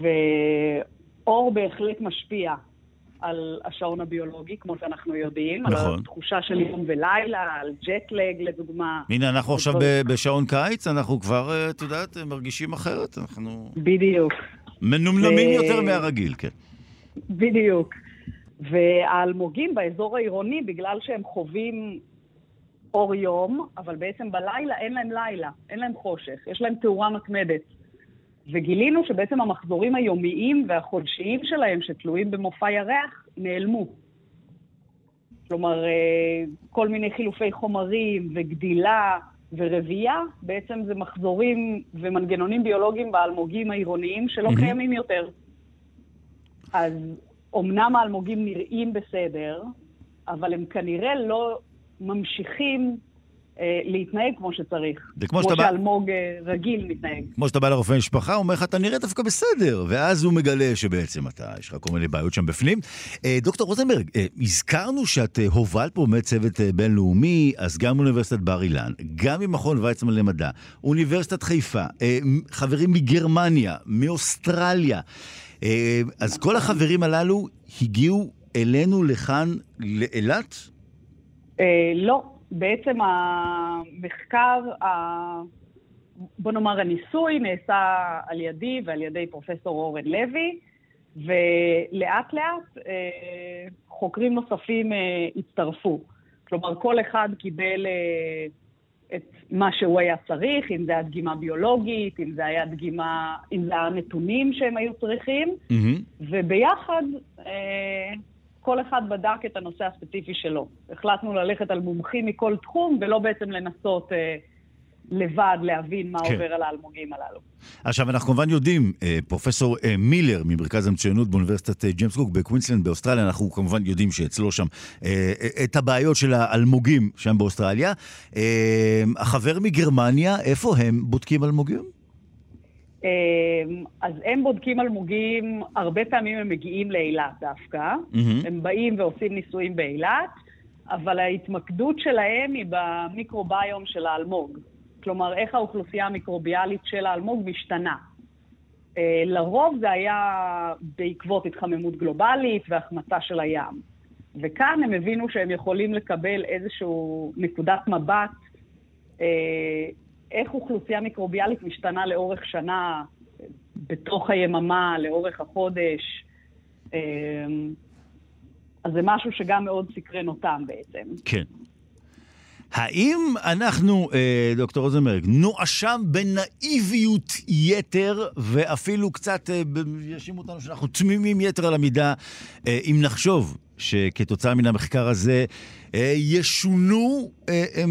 ואור בהחלט משפיע על השעון הביולוגי, כמו שאנחנו יודעים, נכון. על התחושה של יום ולילה, על ג'טלג לדוגמה. הנה, אנחנו עכשיו בשעון קיץ, אנחנו כבר, אה, את יודעת, מרגישים אחרת, אנחנו... בדיוק. מנומנמים ו... יותר מהרגיל, כן. בדיוק. והאלמוגים באזור העירוני, בגלל שהם חווים אור יום, אבל בעצם בלילה אין להם לילה, אין להם חושך, יש להם תאורה מתמדת. וגילינו שבעצם המחזורים היומיים והחודשיים שלהם, שתלויים במופע ירח, נעלמו. כלומר, אה, כל מיני חילופי חומרים וגדילה ורבייה, בעצם זה מחזורים ומנגנונים ביולוגיים באלמוגים העירוניים שלא mm-hmm. קיימים יותר. אז אמנם האלמוגים נראים בסדר, אבל הם כנראה לא ממשיכים להתנהג כמו שצריך. זה כמו, כמו שאלמוג בא... אה, רגיל מתנהג. כמו שאתה בא לרופא משפחה, הוא אומר לך, אתה נראה דווקא בסדר, ואז הוא מגלה שבעצם אתה, יש לך כל מיני בעיות שם בפנים. אה, דוקטור רוזנברג, הזכרנו שאת הובלת פה באמת צוות בינלאומי, אז גם אוניברסיטת בר אילן, גם ממכון ויצמן למדע, אוניברסיטת חיפה, חברים מגרמניה, מאוסטרליה. אז כל החברים הללו הגיעו אלינו לכאן, לאילת? לא. בעצם המחקר, בוא נאמר הניסוי, נעשה על ידי ועל ידי פרופסור אורן לוי, ולאט לאט אה, חוקרים נוספים אה, הצטרפו. כלומר, כל אחד קיבל אה, את מה שהוא היה צריך, אם זה היה דגימה ביולוגית, אם זה היה דגימה, אם זה היה נתונים שהם היו צריכים, mm-hmm. וביחד אה, כל אחד בדק את הנושא הספציפי שלו. החלטנו ללכת על מומחים מכל תחום, ולא בעצם לנסות אה, לבד להבין מה כן. עובר על האלמוגים הללו. עכשיו, אנחנו כמובן יודעים, אה, פרופסור אה, מילר ממרכז המצוינות באוניברסיטת אה, ג'יימס קוק בקווינסלנד באוסטרליה, אנחנו כמובן יודעים שאצלו שם את הבעיות של האלמוגים שם באוסטרליה. החבר מגרמניה, איפה הם בודקים אלמוגים? אז הם בודקים אלמוגים, הרבה פעמים הם מגיעים לאילת דווקא. Mm-hmm. הם באים ועושים ניסויים באילת, אבל ההתמקדות שלהם היא במיקרוביום של האלמוג. כלומר, איך האוכלוסייה המיקרוביאלית של האלמוג משתנה. אה, לרוב זה היה בעקבות התחממות גלובלית והחמצה של הים. וכאן הם הבינו שהם יכולים לקבל איזושהי נקודת מבט אה, איך אוכלוסייה מיקרוביאלית משתנה לאורך שנה, בתוך היממה, לאורך החודש. אה, אז זה משהו שגם מאוד סקרן אותם בעצם. כן. האם אנחנו, אה, דוקטור רוזנברג, נואשם בנאיביות יתר, ואפילו קצת אה, יאשימו אותנו שאנחנו תמימים יתר על המידה, אה, אם נחשוב שכתוצאה מן המחקר הזה ישונו אה, אה,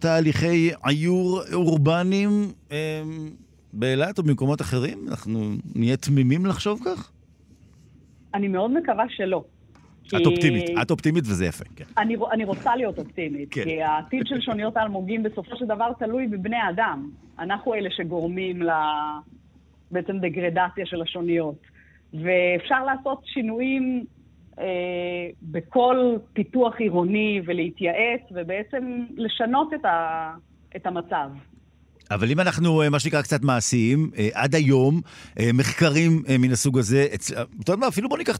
תהליכי עיור אורבניים אה, באילת או במקומות אחרים? אנחנו נהיה תמימים לחשוב כך? אני מאוד מקווה שלא. כי... את אופטימית, את אופטימית וזה יפה, כן. אני, אני רוצה להיות אופטימית, כן. כי העתיד של שוניות האלמוגים בסופו של דבר תלוי בבני אדם. אנחנו אלה שגורמים ל... בעצם דגרדציה של השוניות. ואפשר לעשות שינויים אה, בכל פיתוח עירוני ולהתייעץ, ובעצם לשנות את, ה... את המצב. אבל אם אנחנו, אה, מה שנקרא, קצת מעשיים, אה, עד היום, אה, מחקרים מן הסוג הזה, אתה יודע מה, אפילו בוא ניקח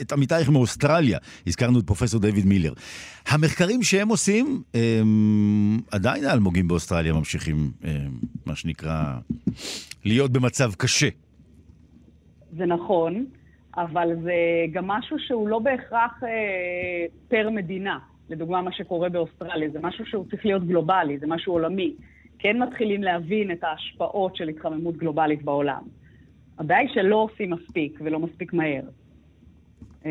את עמיתייך מאוסטרליה, הזכרנו את פרופסור דיוויד מילר. המחקרים שהם עושים, עדיין האלמוגים באוסטרליה ממשיכים, מה שנקרא, להיות במצב קשה. זה נכון, אבל זה גם משהו שהוא לא בהכרח פר מדינה. לדוגמה, מה שקורה באוסטרליה, זה משהו שהוא צריך להיות גלובלי, זה משהו עולמי. כן מתחילים להבין את ההשפעות של התחממות גלובלית בעולם. הבעיה היא שלא עושים מספיק ולא מספיק מהר. אה,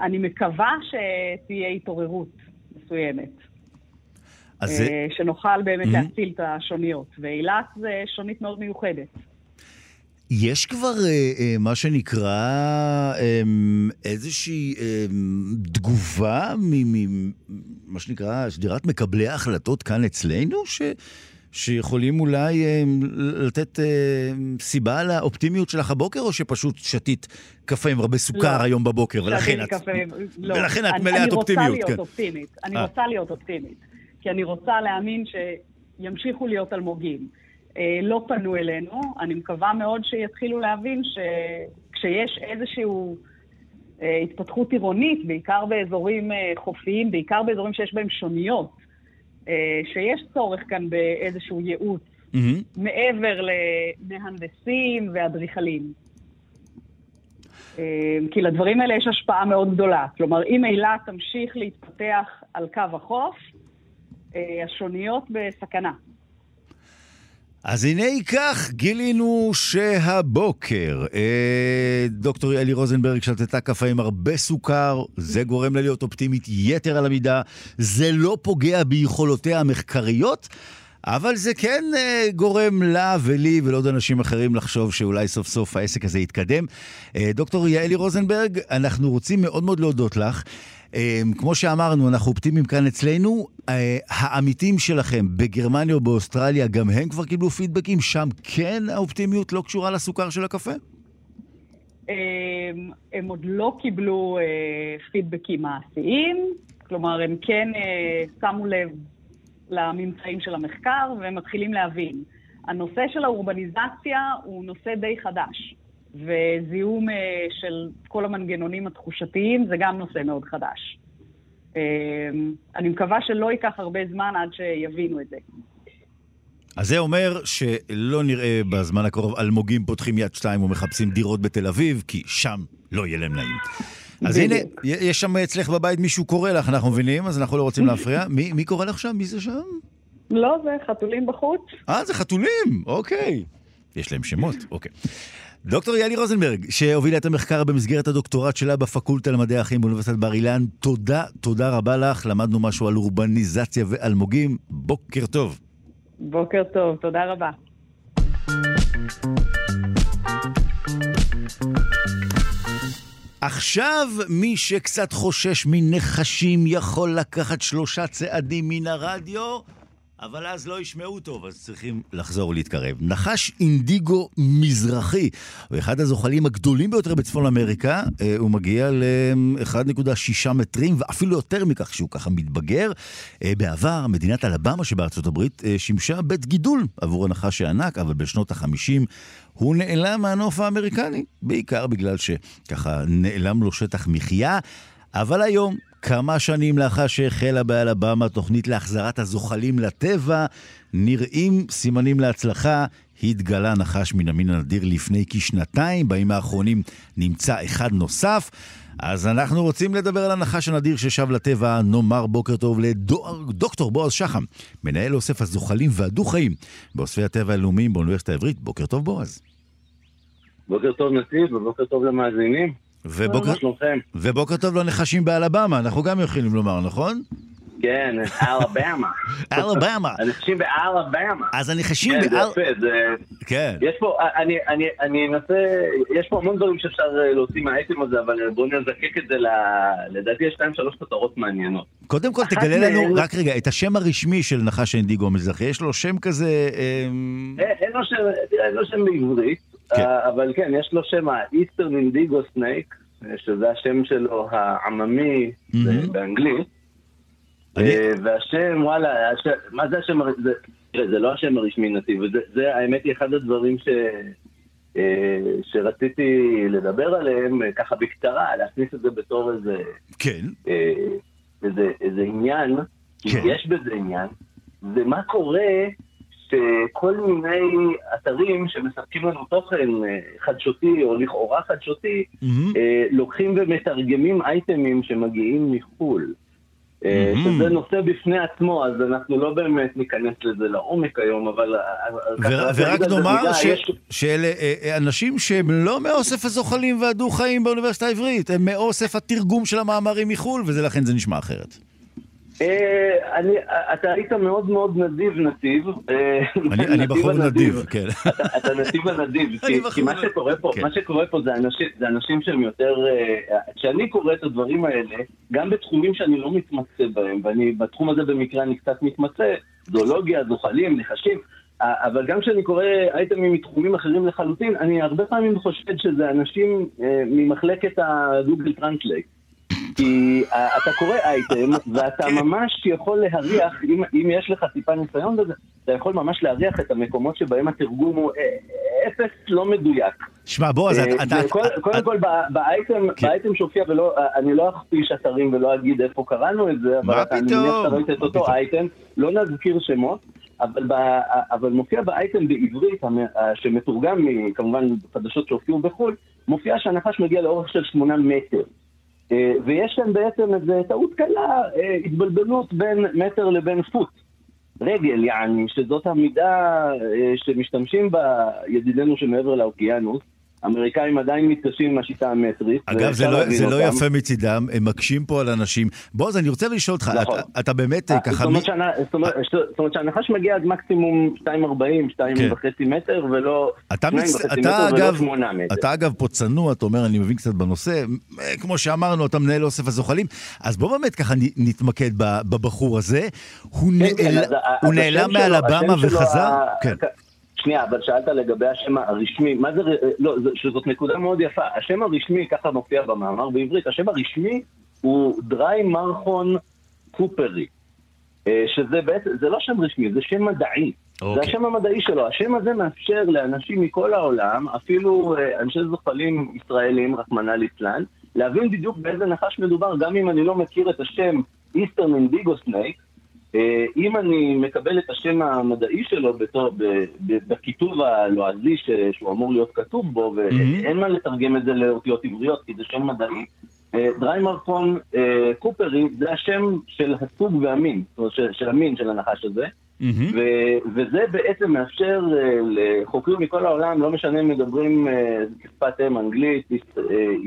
אני מקווה שתהיה התעוררות מסוימת. אז זה... אה, שנוכל באמת mm-hmm. להציל את השוניות. ואילת זה שונית מאוד מיוחדת. יש כבר אה, מה שנקרא איזושהי תגובה ממה שנקרא שדירת מקבלי ההחלטות כאן אצלנו, ש... שיכולים אולי אה, לתת אה, סיבה לאופטימיות שלך הבוקר, או שפשוט שתית קפה עם הרבה סוכר לא. היום בבוקר, ולכן את, קפה, לא. ולכן את מלאת אופטימיות. אני רוצה להיות כן. אופטימית. אני 아. אה. רוצה להיות אופטימית. כי אני רוצה להאמין שימשיכו להיות אלמוגים. אה, לא פנו אלינו, אני מקווה מאוד שיתחילו להבין שכשיש איזושהי אה, התפתחות עירונית, בעיקר באזורים אה, חופיים, בעיקר באזורים שיש בהם שוניות, שיש צורך כאן באיזשהו ייעוץ mm-hmm. מעבר למהנדסים ואדריכלים. כי לדברים האלה יש השפעה מאוד גדולה. כלומר, אם אילת תמשיך להתפתח על קו החוף, השוניות בסכנה. אז הנה כך, גילינו שהבוקר אה, דוקטור יאלי רוזנברג שתתה קפה עם הרבה סוכר, זה גורם לה להיות אופטימית יתר על המידה, זה לא פוגע ביכולותיה המחקריות, אבל זה כן אה, גורם לה ולי ולעוד אנשים אחרים לחשוב שאולי סוף סוף העסק הזה יתקדם. אה, דוקטור יאלי רוזנברג, אנחנו רוצים מאוד מאוד להודות לך. אמ, כמו שאמרנו, אנחנו אופטימיים כאן אצלנו. אה, העמיתים שלכם בגרמניה או באוסטרליה, גם הם כבר קיבלו פידבקים? שם כן האופטימיות לא קשורה לסוכר של הקפה? אמ, הם עוד לא קיבלו אה, פידבקים מעשיים, כלומר, הם כן אה, שמו לב לממצאים של המחקר והם מתחילים להבין. הנושא של האורבניזציה הוא נושא די חדש. וזיהום אה, של כל המנגנונים התחושתיים זה גם נושא מאוד חדש. אה, אני מקווה שלא ייקח הרבה זמן עד שיבינו את זה. אז זה אומר שלא נראה בזמן הקרוב אלמוגים פותחים יד שתיים ומחפשים דירות בתל אביב, כי שם לא יהיה להם נעים. אז הנה, יש שם אצלך בבית מישהו קורא לך, אנחנו מבינים, אז אנחנו לא רוצים [laughs] להפריע. מי, מי קורא לך שם? מי זה שם? לא, זה חתולים בחוץ. אה, זה חתולים, אוקיי. יש להם שמות, אוקיי. דוקטור יאלי רוזנברג, שהובילה את המחקר במסגרת הדוקטורט שלה בפקולטה למדעי החיים באוניברסיטת בר אילן, תודה, תודה רבה לך. למדנו משהו על אורבניזציה ואלמוגים. בוקר טוב. בוקר טוב, תודה רבה. עכשיו מי שקצת חושש מנחשים יכול לקחת שלושה צעדים מן הרדיו אבל אז לא ישמעו טוב, אז צריכים לחזור להתקרב. נחש אינדיגו מזרחי, הוא אחד הזוחלים הגדולים ביותר בצפון אמריקה, אה, הוא מגיע ל-1.6 מטרים, ואפילו יותר מכך שהוא ככה מתבגר. אה, בעבר, מדינת אלבמה שבארצות הברית אה, שימשה בית גידול עבור הנחש הענק, אבל בשנות ה-50 הוא נעלם מהנוף האמריקני, בעיקר בגלל שככה נעלם לו שטח מחיה. אבל היום, כמה שנים לאחר שהחלה באלבמה תוכנית להחזרת הזוחלים לטבע, נראים סימנים להצלחה. התגלה נחש מן המין הנדיר לפני כשנתיים, בימים האחרונים נמצא אחד נוסף. אז אנחנו רוצים לדבר על הנחש הנדיר ששב לטבע. נאמר בוקר טוב לדוקטור בועז שחם, מנהל אוסף הזוחלים והדו-חיים באוספי הטבע הלאומיים באוניברסיטה העברית. בוקר טוב בועז. בוקר טוב נתיב ובוקר טוב למאזינים. ובוקר, ובוקר טוב לנחשים באלבמה, אנחנו גם יכולים לומר, נכון? כן, אלבמה. [laughs] אלבמה. הנחשים באלבמה. אז הנחשים באלבמה. כן, זה יפה, זה... כן. יש פה, אני, אני, אני אנסה, יש פה המון דברים שאפשר אה, להוציא מהאייטם הזה, אבל בואו נזקק את זה ל... לדעתי יש שתיים שלוש כותרות מעניינות. קודם כל תגלה לנו, רק רגע, את השם הרשמי של נחש האינדיגו המזרחי, יש לו שם כזה... אה, אין לו שם בעברית. כן. אה, אבל כן, יש לו שם ה-Eastern Indigo Snake, שזה השם שלו העממי mm-hmm. באנגלית. אני... אה, והשם, וואלה, השם, מה זה השם, זה, זה לא השם הרשמי נתיב, זה, זה האמת היא אחד הדברים ש, אה, שרציתי לדבר עליהם, ככה בקצרה, להכניס את זה בתור איזה... כן. איזה, איזה עניין, כן. יש בזה עניין, זה מה קורה שכל מיני אתרים שמספקים לנו תוכן אה, חדשותי או לכאורה חדשותי, mm-hmm. לוקחים ומתרגמים אייטמים שמגיעים מחו"ל. Mm-hmm. שזה נושא בפני עצמו, אז אנחנו לא באמת ניכנס לזה לעומק היום, אבל... ו- ורק נאמר ש- יש... שאלה אנשים שהם לא מאוסף הזוחלים והדו-חיים באוניברסיטה העברית, הם מאוסף התרגום של המאמרים מחו"ל, ולכן זה נשמע אחרת. אה, אני, אתה היית מאוד מאוד נדיב נתיב. אה, אני בחור נדיב, כן. אתה נדיב הנדיב, [laughs] כי מה שקורה פה, כן. מה שקורה פה זה אנשים שהם יותר... אה, כשאני קורא את הדברים האלה, גם בתחומים שאני לא מתמצא בהם, ואני בתחום הזה במקרה אני קצת מתמצא, זואולוגיה, זוחלים, נחשים, אבל גם כשאני קורא אייטמים מתחומים אחרים לחלוטין, אני הרבה פעמים חושב שזה אנשים ממחלקת ה Google Translate. כי uh, אתה קורא אייטם, [laughs] ואתה כן. ממש יכול להריח, אם, אם יש לך טיפה ניסיון בזה, אתה יכול ממש להריח את המקומות שבהם התרגום הוא אה, אפס לא מדויק. שמע, בועז, אה, אתה... קודם כל, כן. באייטם שהופיע, ואני לא אכפיש אתרים ולא אגיד איפה קראנו את זה, אבל אני מניח שאתה ראית את אותו אייטם, לא נזכיר שמות. אבל, ב, אבל מופיע באייטם בעברית, שמתורגם כמובן חדשות שהופיעו בחו"ל, מופיע שהנחש מגיע לאורך של שמונה מטר. אה, ויש כאן בעצם איזו טעות קלה, אה, התבלבלות בין מטר לבין פוט. רגל, יעני, שזאת המידה אה, שמשתמשים בה ידידינו שמעבר לאוקיינוס. האמריקאים עדיין מתקשים עם השיטה המטרית. אגב, זה לא, זה לא יפה מצידם, הם מקשים פה על אנשים. בועז, אני רוצה לשאול אותך, נכון. אתה, אתה באמת ככה... זאת אומרת, מ... זאת אומרת, זאת אומרת שהנחש מגיע עד מקסימום 2.40, 2.5 כן. מטר, ולא 2.5 מצ... מטר ולא 8 מטר. אתה אגב פה צנוע, אתה אומר, אני מבין קצת בנושא. כמו שאמרנו, אתה מנהל אוסף הזוחלים. אז בוא באמת ככה נתמקד בבחור הזה. הוא, כן, כן נעל... כן, הוא נעלם מאלבמה וחזר? כן. שנייה, אבל שאלת לגבי השם הרשמי, מה זה, לא, שזאת נקודה מאוד יפה. השם הרשמי, ככה מופיע במאמר בעברית, השם הרשמי הוא דריי מרחון קופרי. אה, שזה בעצם, זה לא שם רשמי, זה שם מדעי. Okay. זה אוקיי. השם המדעי שלו. השם הזה מאפשר לאנשים מכל העולם, אפילו אה, אנשי זוחלים ישראלים, רחמנא ליצלן, להבין בדיוק באיזה נחש מדובר, גם אם אני לא מכיר את השם Indigo Snake, אה, אם אני מקבל את השם המדעי שלו בתור, בכיתוב הלועזי שהוא אמור להיות כתוב בו, ואין מה לתרגם את זה לאותיות עבריות, כי זה שם מדעי, אה, דריימרקון אה, קופרי זה השם של הסוג והמין, זאת אומרת של המין של הנחש הזה. Mm-hmm. ו- וזה בעצם מאפשר uh, לחוקרים מכל העולם, לא משנה אם מדברים uh, שפת אם אנגלית, uh,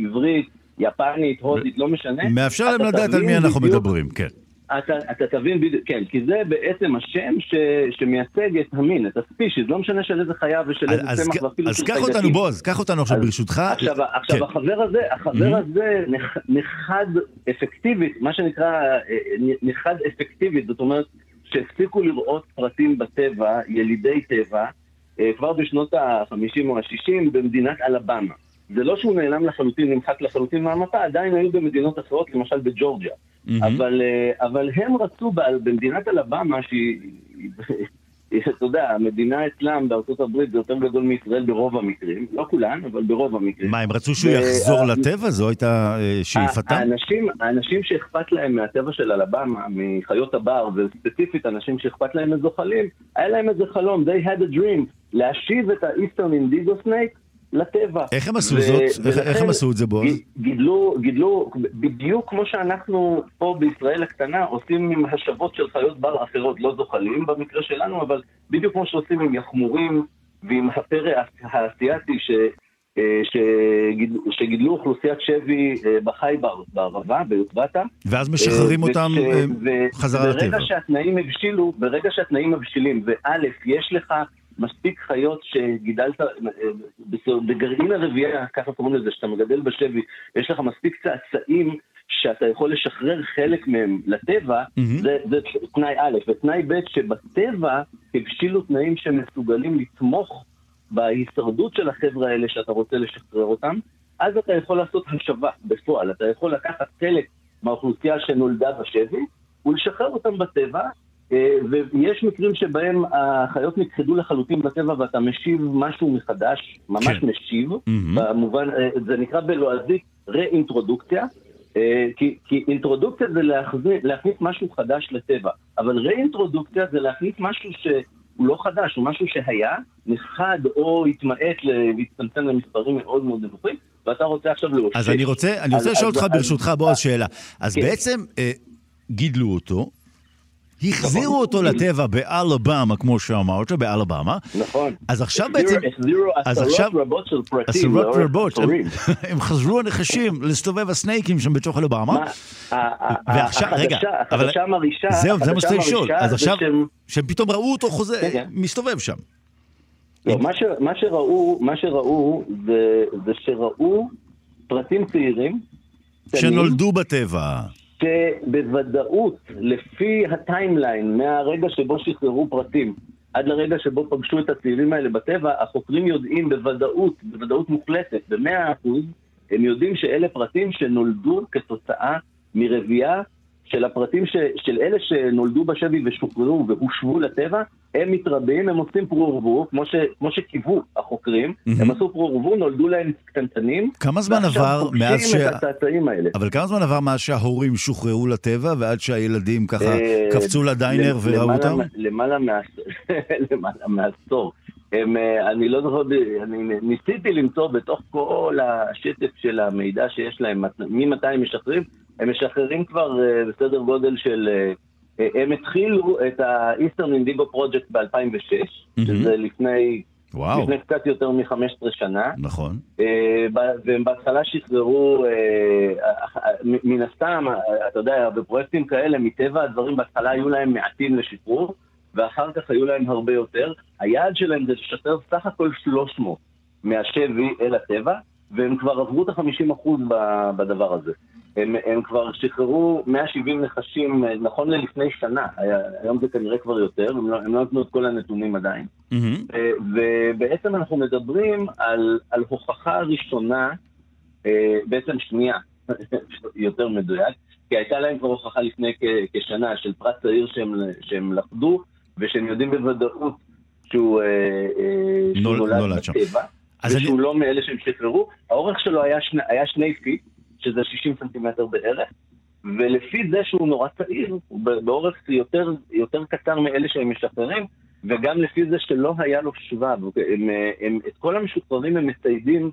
עברית, יפנית, הודית, לא משנה. מאפשר להם לדעת על מי אנחנו בדיוק, מדברים, כן. אתה, אתה תבין בדיוק, כן, כי זה בעצם השם ש, שמייצג את המין, את הספישיז, לא משנה של איזה חיה ושל איזה צמח ואפילו אז קח אותנו, בועז, קח אותנו עכשיו ברשותך. עכשיו, עכשיו כן. החבר הזה, החבר mm-hmm. הזה נחד אפקטיבית, מה שנקרא אה, נחד אפקטיבית, זאת אומרת שהפסיקו לראות פרטים בטבע, ילידי טבע, אה, כבר בשנות ה-50 או ה-60 במדינת אלבמה. זה לא שהוא נעלם לחלוטין, נמחק לחלוטין מהמפה, עדיין היו במדינות אחרות, למשל בג'ורג'יה. Mm-hmm. אבל, אה, אבל הם רצו במדינת אלבמה, שהיא, אתה יודע, המדינה אצלם בארצות הברית זה יותר גדול מישראל ברוב המקרים, לא כולן, אבל ברוב המקרים. מה, הם רצו שהוא יחזור לטבע? זו הייתה אה, שאיפתם? האנשים, האנשים שאכפת להם מהטבע של אלבמה, מחיות הבר, וספציפית אנשים שאכפת להם מזוחלים, היה להם איזה חלום, they had a dream, להשיב את ה-Eastern Indigo Snake לטבע. איך הם עשו זאת? איך, איך הם עשו את זה, בועז? גידלו, גידלו, בדיוק כמו שאנחנו פה בישראל הקטנה עושים עם השבות של חיות בר אחרות, לא זוחלים במקרה שלנו, אבל בדיוק כמו שעושים עם יחמורים ועם הפרא האסייתי ש... אה, שגיד, שגידלו אוכלוסיית שבי אה, בחייבר, בערבה, ביוטבתה. ואז משחררים אה, אותם חזרה לטבע. ברגע שהתנאים הבשילו, ברגע שהתנאים מבשילים, וא', יש לך מספיק חיות שגידלת, אה, בגרעין הרבייה, ככה קוראים לזה, שאתה מגדל בשבי, יש לך מספיק צאצאים שאתה יכול לשחרר חלק מהם לטבע, mm-hmm. זה, זה תנאי א', ותנאי ב', שבטבע הבשילו תנאים שמסוגלים לתמוך בהישרדות של החבר'ה האלה שאתה רוצה לשחרר אותם, אז אתה יכול לעשות השבה בפועל, אתה יכול לקחת חלק מהאוכלוסייה שנולדה בשבי ולשחרר אותם בטבע, ויש מקרים שבהם החיות נכחדו לחלוטין בטבע ואתה משיב משהו מחדש, ממש כן. משיב, mm-hmm. במובן, אה, זה נקרא בלועזית ראינטרודוקציה, אה, כי, כי אינטרודוקציה זה להכניס, להכניס משהו חדש לטבע, אבל ראינטרודוקציה זה להכניס משהו שהוא לא חדש, הוא משהו שהיה, נכחד או התמעט והצטמצם למספרים מאוד מאוד נמוכים, ואתה רוצה עכשיו לאושש. אז אני רוצה, אני רוצה לשאול אותך ברשותך, בועז, שאלה. אז כן. בעצם אה, גידלו אותו, החזירו אותו לטבע באלבמה, כמו שאמרת, באלבמה. נכון. אז עכשיו בעצם... החזירו עשרות רבות של פרטים. עשרות רבות. [laughs] הם חזרו הנחשים להסתובב הסנייקים שם בתוך אלבמה. ועכשיו, רגע, החדשה מרעישה... זהו, זה מה שצריך לשאול. אז עכשיו, שהם פתאום ראו אותו חוזר, כן, כן. מסתובב שם. לא, מה שראו, מה שראו זה שראו פרטים צעירים. שנולדו בטבע. שבוודאות, לפי הטיימליין, מהרגע שבו שחררו פרטים עד לרגע שבו פגשו את הצעירים האלה בטבע, החוקרים יודעים בוודאות, בוודאות מוחלטת, במאה אחוז, הם יודעים שאלה פרטים שנולדו כתוצאה מרבייה של הפרטים ש, של אלה שנולדו בשבי ושוחררו והושבו לטבע, הם מתרבים, הם עושים פרו-ורבו, כמו, כמו שקיוו החוקרים, mm-hmm. הם עשו פרו-ורבו, נולדו להם קטנטנים. כמה זמן עבר מאז ש... האלה. אבל כמה זמן עבר מאז שההורים שוחררו לטבע ועד שהילדים ככה אה, קפצו לדיינר וראו אותם? למעלה מעשור. [laughs] הם, אה, אני לא זוכר, אני ניסיתי למצוא בתוך כל השטף של המידע שיש להם, ממתי הם משחררים, הם משחררים כבר אה, בסדר גודל של... אה, הם התחילו את ה-Eastern Indigo Project ב-2006, mm-hmm. שזה לפני, וואו. לפני קצת יותר מ-15 שנה. נכון. והם בהתחלה שחררו, מן הסתם, אתה יודע, בפרויקטים כאלה, מטבע הדברים, בהתחלה היו להם מעטים לשחרור. ואחר כך היו להם הרבה יותר. היעד שלהם זה לשחרר סך הכל 300 מהשבי אל הטבע, והם כבר עברו את ה-50% בדבר הזה. הם, הם כבר שחררו 170 נחשים, נכון ללפני שנה, היום זה כנראה כבר יותר, הם לא, הם לא נתנו את כל הנתונים עדיין. Mm-hmm. ובעצם אנחנו מדברים על, על הוכחה ראשונה, אה, בעצם שנייה, [laughs] יותר מדויק, כי הייתה להם כבר הוכחה לפני כשנה של פרט צעיר שהם, שהם לכדו, ושהם יודעים בוודאות שהוא, אה, אה, שהוא נולד, נולד בטבע, ושהוא אני... לא מאלה שהם שחררו. האורך שלו היה, שני, היה שני feet, שזה 60 סנטימטר בערך, ולפי זה שהוא נורא צעיר, הוא באורך יותר, יותר קצר מאלה שהם משחררים, וגם לפי זה שלא היה לו שבב. הם, הם, את כל המשוחררים הם מציידים,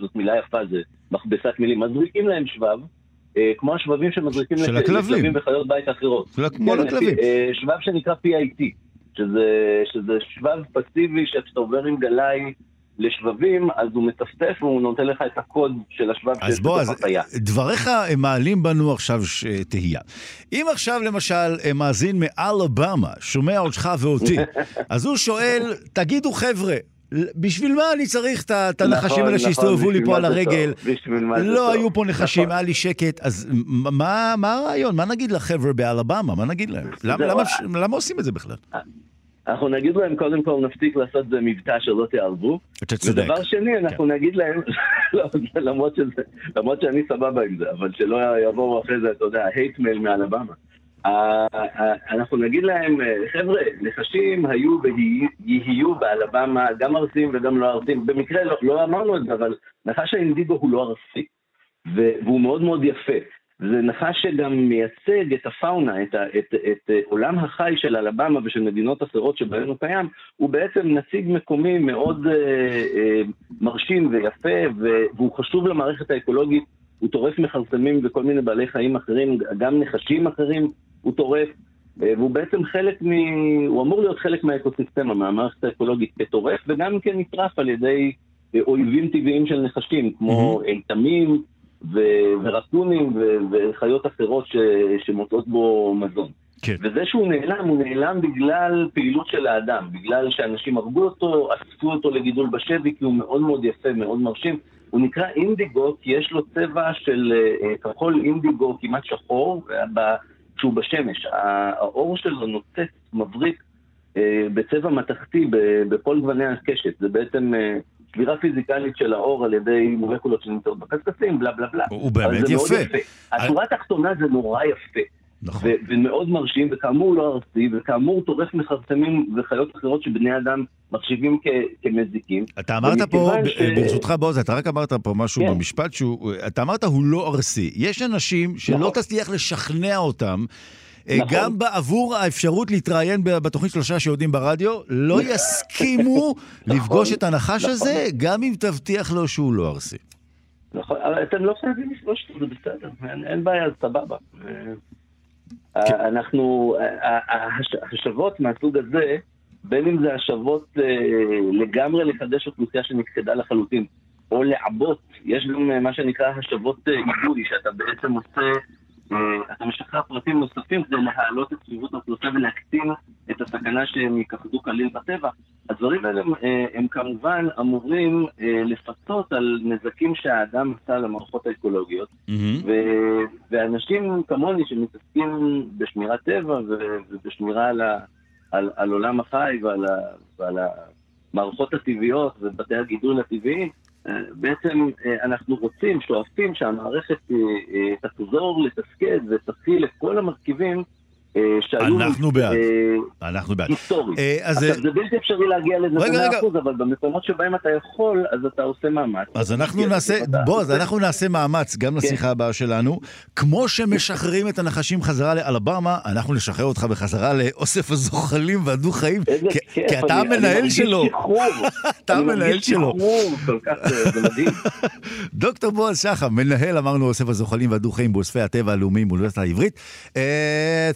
זאת מילה יפה, זה מכבסת מילים, מזריקים להם שבב, אה, כמו השבבים שמזריקים של הכלבים וחיות בית אחרות. כמו כן, לכלבים. אה, שבב שנקרא PIT, שזה, שזה שבב פסיבי שאתה עובר עם גלאי לשבבים, אז הוא מטפטף והוא נותן לך את הקוד של השבב שיש בתוך החיה. אז בוא, דבריך הם מעלים בנו עכשיו תהייה. אם עכשיו למשל מאזין מאלבמה שומע אותך ואותי, [laughs] אז הוא שואל, תגידו חבר'ה, בשביל מה אני צריך את הנחשים נכון, האלה שהסתובבו לי פה על הרגל? לא היו פה נחשים, נכון. היה לי שקט. אז מה הרעיון? מה נגיד לחבר'ה באלבמה? מה נגיד להם? למה עושים את זה בכלל? אנחנו נגיד להם, קודם כל נפסיק לעשות מבטא שלא תיעלבו. אתה צודק. ודבר שני, אנחנו כן. נגיד להם, [laughs] לא, למרות, שזה, למרות שאני סבבה עם זה, אבל שלא יבואו אחרי זה, אתה יודע, הייט מייל מאלבמה. אנחנו נגיד להם, חבר'ה, נחשים היו ויהיו באלבמה, גם ארסים וגם לא ארסים. במקרה לא, לא אמרנו את זה, אבל נחש האינדיגו הוא לא ארסי, והוא מאוד מאוד יפה. זה נחש שגם מייצג את הפאונה, את, ה, את, את עולם החי של אלבמה ושל מדינות אחרות שבהן הוא קיים, הוא בעצם נציג מקומי מאוד אה, אה, מרשים ויפה, והוא חשוב למערכת האקולוגית, הוא טורף מכרסמים וכל מיני בעלי חיים אחרים, גם נחשים אחרים הוא טורף, אה, והוא בעצם חלק מ... הוא אמור להיות חלק מהאקוסיסטמה, מהמערכת האקולוגית כטורף, וגם כן נטרף על ידי אה, אויבים טבעיים של נחשים, כמו איתמים, mm-hmm. ורקונים וחיות אחרות ש, שמוצאות בו מזון. כן. וזה שהוא נעלם, הוא נעלם בגלל פעילות של האדם, בגלל שאנשים הרגו אותו, אספו אותו לגידול בשבי, כי הוא מאוד מאוד יפה, מאוד מרשים. הוא נקרא אינדיגו כי יש לו צבע של uh, כחול אינדיגו כמעט שחור, כשהוא בשמש. האור שלו נוצץ, מבריק, uh, בצבע מתכתי בכל גווני הקשת. זה בעצם... שבירה פיזיקלית של האור על ידי מולקולות שנמצאות בקשקשים, בלה בלה בלה. הוא באמת יפה. יפה. השורה התחתונה זה נורא יפה. נכון. ומאוד מרשים, וכאמור לא ארצי, וכאמור טורף מכרסמים וחיות אחרות שבני אדם מחשיבים כמזיקים. אתה אמרת פה, ש... ברשותך בועז, אתה רק אמרת פה משהו כן. במשפט שהוא, אתה אמרת הוא לא ארסי. יש אנשים שלא נכון. תצליח לשכנע אותם. אה, נכון. גם בעבור האפשרות להתראיין בתוכנית שלושה שיודעים ברדיו, לא [laughs] יסכימו נכון. לפגוש את הנחש נכון. הזה, גם אם תבטיח לו שהוא לא ארסי. נכון, אבל אתם לא חייבים לפגוש אותו, זה בסדר, אין בעיה, סבבה. כן. אנחנו, השבות מהסוג הזה, בין אם זה השבות אה, לגמרי לחדש אוכלוסייה שנכחדה לחלוטין, או לעבות, יש גם מה שנקרא השבות עיבוי, אה, שאתה בעצם עושה אה, אתה משחרר פרטים נוספים כדי להעלות את סביבות האוכלוסייה ולהקטין את הסכנה שהם יכחדו כליל בטבע. הדברים האלה הם, אה, הם כמובן אמורים אה, לפצות על נזקים שהאדם עשה למערכות האקולוגיות, ואנשים כמוני שמתעסקים בשמירת טבע ובשמירה על, ה, על, על עולם החי ועל, ה, ועל המערכות הטבעיות ובתי הגידול הטבעיים, בעצם אה, אנחנו רוצים, שואפים שהמערכת אה, אה, תחזור לתפקד ותכיל את כל המרכיבים אה, שהיו... אנחנו בעד. אה, אנחנו בעד. היסטורית. אה, עכשיו, זה בלתי אפשרי להגיע לזה רגע, אחוז, אבל במקומות שבהם אתה יכול, אז אתה עושה מאמץ. אז אנחנו נעשה, בוא, אז אנחנו נעשה מאמץ גם כן. לשיחה הבאה שלנו. כמו שמשחררים את הנחשים חזרה לאלבמה, אנחנו נשחרר אותך בחזרה לאוסף הזוחלים והדו-חיים, כי אתה המנהל שלו. אתה המנהל שלו. דוקטור בועז שחם, מנהל, אמרנו, אוסף הזוחלים והדו-חיים באוספי הטבע הלאומיים באוניברסיטה העברית.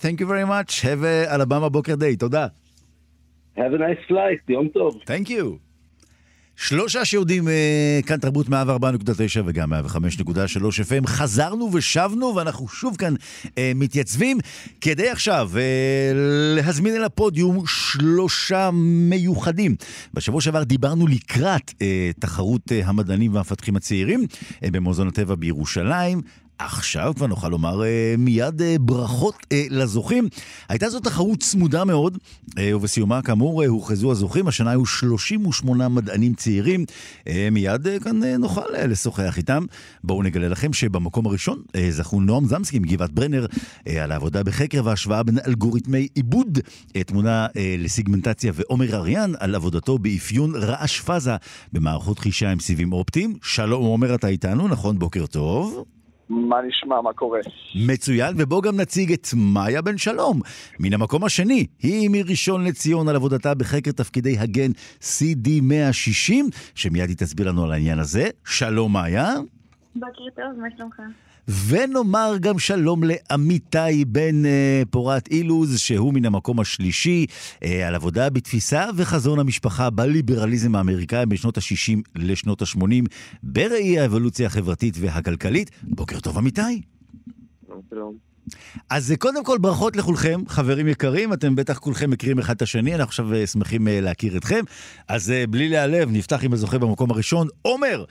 Thank you very much. Have a אלבמה בוקר דיי, תודה. Have a nice flight, יום טוב. Thank you. שלושה שיודעים uh, כאן תרבות 104.9 וגם 105.3 FM. חזרנו ושבנו ואנחנו שוב כאן uh, מתייצבים כדי עכשיו uh, להזמין אל הפודיום שלושה מיוחדים. בשבוע שעבר דיברנו לקראת uh, תחרות uh, המדענים והמפתחים הצעירים uh, במוזיאון הטבע בירושלים. עכשיו כבר נוכל לומר אה, מיד אה, ברכות אה, לזוכים. הייתה זו תחרות צמודה מאוד, ובסיומה כאמור הוכרזו הזוכים. השנה היו 38 מדענים צעירים. מיד כאן נוכל לשוחח איתם. בואו נגלה לכם שבמקום הראשון זכו נועם זמסקי מגבעת ברנר על העבודה בחקר והשוואה בין אלגוריתמי עיבוד. תמונה לסיגמנטציה ועומר אריאן על עבודתו באפיון רעש פאזה במערכות חישה עם סיבים אופטיים. שלום עומר, אתה איתנו, נכון? בוקר טוב. מה נשמע, מה קורה? מצוין, ובואו גם נציג את מאיה בן שלום. מן המקום השני, היא מראשון לציון על עבודתה בחקר תפקידי הגן CD160, שמיד היא תסביר לנו על העניין הזה. שלום מאיה. בוקר טוב, מה שלומך? ונאמר גם שלום לעמיתי בן uh, פורת אילוז, שהוא מן המקום השלישי, uh, על עבודה בתפיסה וחזון המשפחה בליברליזם האמריקאי בשנות ה-60 לשנות ה-80, בראי האבולוציה החברתית והכלכלית. בוקר טוב עמיתי. שלום. אז קודם כל ברכות לכולכם, חברים יקרים, אתם בטח כולכם מכירים אחד את השני, אנחנו עכשיו שמחים להכיר אתכם. אז בלי להיעלב, נפתח עם הזוכה במקום הראשון. עומר,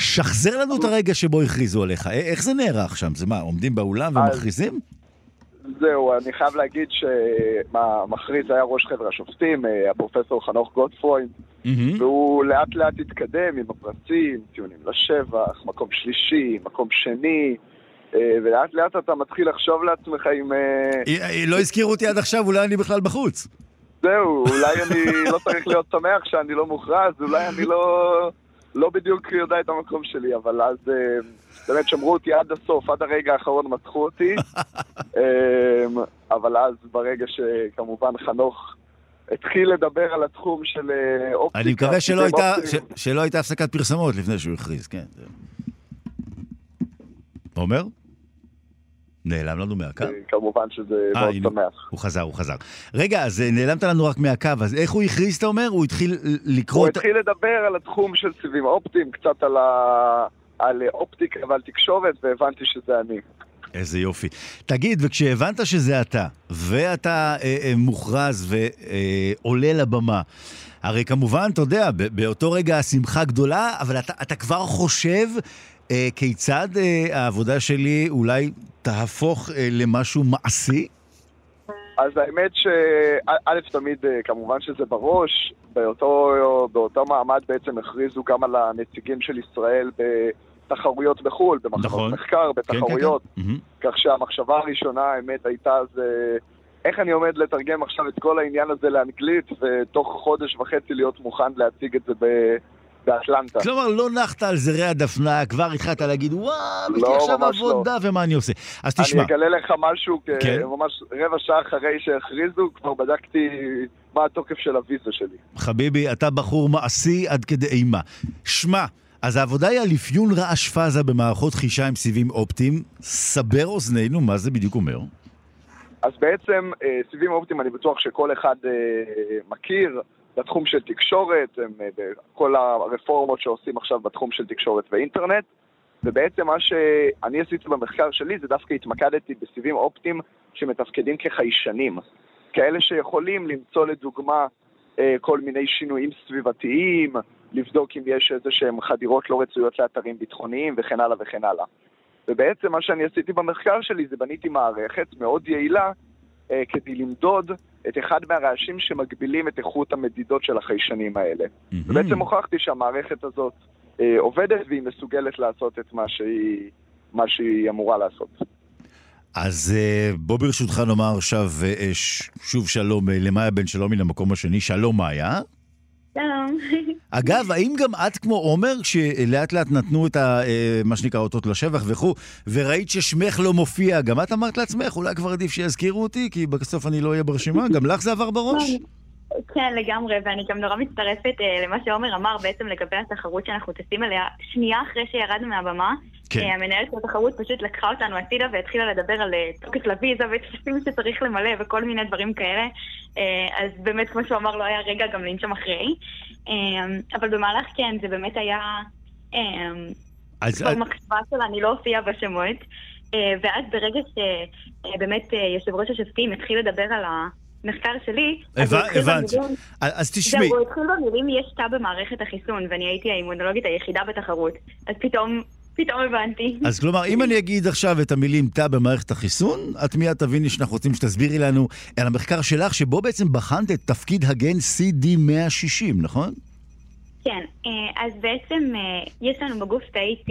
שחזר לנו את הרגע שבו הכריזו עליך. איך זה נערך שם? זה מה, עומדים באולם ומכריזים? זהו, אני חייב להגיד שהמכריז היה ראש חבר השופטים, אה, הפרופסור חנוך גוטפרוינד, והוא לאט לאט התקדם עם הפרסים, טיעונים לשבח, מקום שלישי, מקום שני, אה, ולאט לאט אתה מתחיל לחשוב לעצמך אם... אה, לא הזכירו אותי עד עכשיו, אולי אני בכלל בחוץ. זהו, אולי אני לא צריך להיות שמח שאני לא מוכרז, אולי אני לא... לא בדיוק יודע את המקום שלי, אבל אז אה, באמת שמרו אותי עד הסוף, עד הרגע האחרון מתחו אותי. [laughs] אה, אבל אז ברגע שכמובן חנוך התחיל לדבר על התחום של אה, אופטיקה... אני מקווה שלא הייתה, ש, שלא הייתה הפסקת פרסמות לפני שהוא הכריז, כן. עומר? נעלם לנו מהקו? כמובן שזה מאוד שמח. הוא חזר, הוא חזר. רגע, אז נעלמת לנו רק מהקו, אז איך הוא הכריז, אתה אומר? הוא התחיל לקרוא... הוא התחיל לדבר על התחום של סיבים אופטיים, קצת על, ה... על אופטיקה ועל תקשורת, והבנתי שזה אני. איזה יופי. תגיד, וכשהבנת שזה אתה, ואתה אה, אה, מוכרז ועולה אה, לבמה, הרי כמובן, אתה יודע, באותו רגע השמחה גדולה, אבל אתה, אתה כבר חושב אה, כיצד אה, העבודה שלי אולי תהפוך אה, למשהו מעשי? אז האמת שא', תמיד כמובן שזה בראש, באותו, באותו מעמד בעצם הכריזו גם על הנציגים של ישראל בתחרויות בחו"ל, במחנות נכון. מחקר, בתחרויות. כן, כן, כן. כך שהמחשבה הראשונה, האמת, הייתה זה... איך אני עומד לתרגם עכשיו את כל העניין הזה לאנגלית, ותוך חודש וחצי להיות מוכן להציג את זה ב... באטלנטה. כלומר, לא נחת על זרי הדפנה, כבר התחלת להגיד, וואו, יש לי לא, עכשיו עבודה, לא. ומה אני עושה? אז תשמע. אני אגלה לך משהו, כן? ממש רבע שעה אחרי שהכריזו, כבר בדקתי מה התוקף של הוויזה שלי. חביבי, אתה בחור מעשי עד כדי אימה. שמע, אז העבודה היא על אפיון רעש פאזה במערכות חישה עם סיבים אופטיים. סבר אוזנינו, מה זה בדיוק אומר? אז בעצם אה, סיבים אופטיים, אני בטוח שכל אחד אה, מכיר. בתחום של תקשורת, כל הרפורמות שעושים עכשיו בתחום של תקשורת ואינטרנט. ובעצם מה שאני עשיתי במחקר שלי זה דווקא התמקדתי בסיבים אופטיים שמתפקדים כחיישנים. כאלה שיכולים למצוא לדוגמה אה, כל מיני שינויים סביבתיים, לבדוק אם יש איזה שהם חדירות לא רצויות לאתרים ביטחוניים וכן הלאה וכן הלאה. ובעצם מה שאני עשיתי במחקר שלי זה בניתי מערכת מאוד יעילה אה, כדי למדוד את אחד מהרעשים שמגבילים את איכות המדידות של החיישנים האלה. Mm-hmm. ובעצם הוכחתי שהמערכת הזאת אה, עובדת והיא מסוגלת לעשות את מה שהיא, מה שהיא אמורה לעשות. אז אה, בוא ברשותך נאמר עכשיו אה, שוב שלום אה, למאיה בן שלום מן המקום השני. שלום מאיה. שלום. אגב, האם גם את כמו עומר, שלאט לאט נתנו את ה, אה, מה שנקרא אותות לשבח וכו', וראית ששמך לא מופיע, גם את אמרת לעצמך, אולי כבר עדיף שיזכירו אותי, כי בסוף אני לא אהיה ברשימה? גם לך זה עבר בראש? כן, לגמרי, ואני גם נורא מצטרפת uh, למה שעומר אמר בעצם לגבי התחרות שאנחנו טסים עליה. שנייה אחרי שירדנו מהבמה, כן. uh, המנהלת של התחרות פשוט לקחה אותנו הצידה והתחילה לדבר על uh, תוקף לוויזה וטפסים שצריך למלא וכל מיני דברים כאלה. Uh, אז באמת, כמו שהוא אמר, לא היה רגע גם לנשום אחרי. Uh, אבל במהלך כן, זה באמת היה... Uh, אז... במחשבה שלה, אני לא הופיעה בשמות. Uh, ואז ברגע שבאמת uh, יושב ראש השופטים התחיל לדבר על ה... מחקר שלי... הבנתי. אז תשמעי. זהו, הוא התחיל במילים יש תא במערכת החיסון, ואני הייתי האימונולוגית היחידה בתחרות. אז פתאום... פתאום הבנתי. אז כלומר, אם אני אגיד עכשיו את המילים תא במערכת החיסון, את מיד תביני שאנחנו רוצים שתסבירי לנו על המחקר שלך, שבו בעצם בחנת את תפקיד הגן CD160, נכון? כן, אה, אז בעצם אה, יש לנו בגוף תאי T,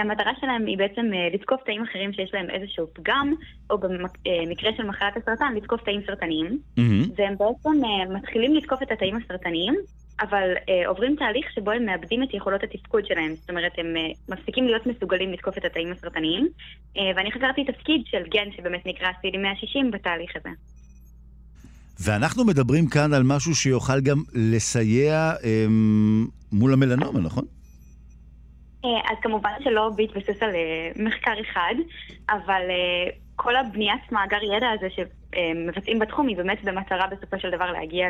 שהמטרה שלהם היא בעצם אה, לתקוף תאים אחרים שיש להם איזשהו פגם, או במקרה של מחלת הסרטן, לתקוף תאים סרטניים. Mm-hmm. והם בעצם אה, מתחילים לתקוף את התאים הסרטניים אבל אה, עוברים תהליך שבו הם מאבדים את יכולות התפקוד שלהם. זאת אומרת, הם אה, מפסיקים להיות מסוגלים לתקוף את התאים הסרטניים, אה, ואני חזרתי תפקיד של גן שבאמת נקרא CD160 בתהליך הזה. ואנחנו מדברים כאן על משהו שיוכל גם לסייע אה, מול המלנומה, נכון? אה, אז כמובן שלא בהתבסס על מחקר אחד, אבל אה, כל הבניית מאגר ידע הזה שמבצעים בתחום היא באמת במטרה בסופו של דבר להגיע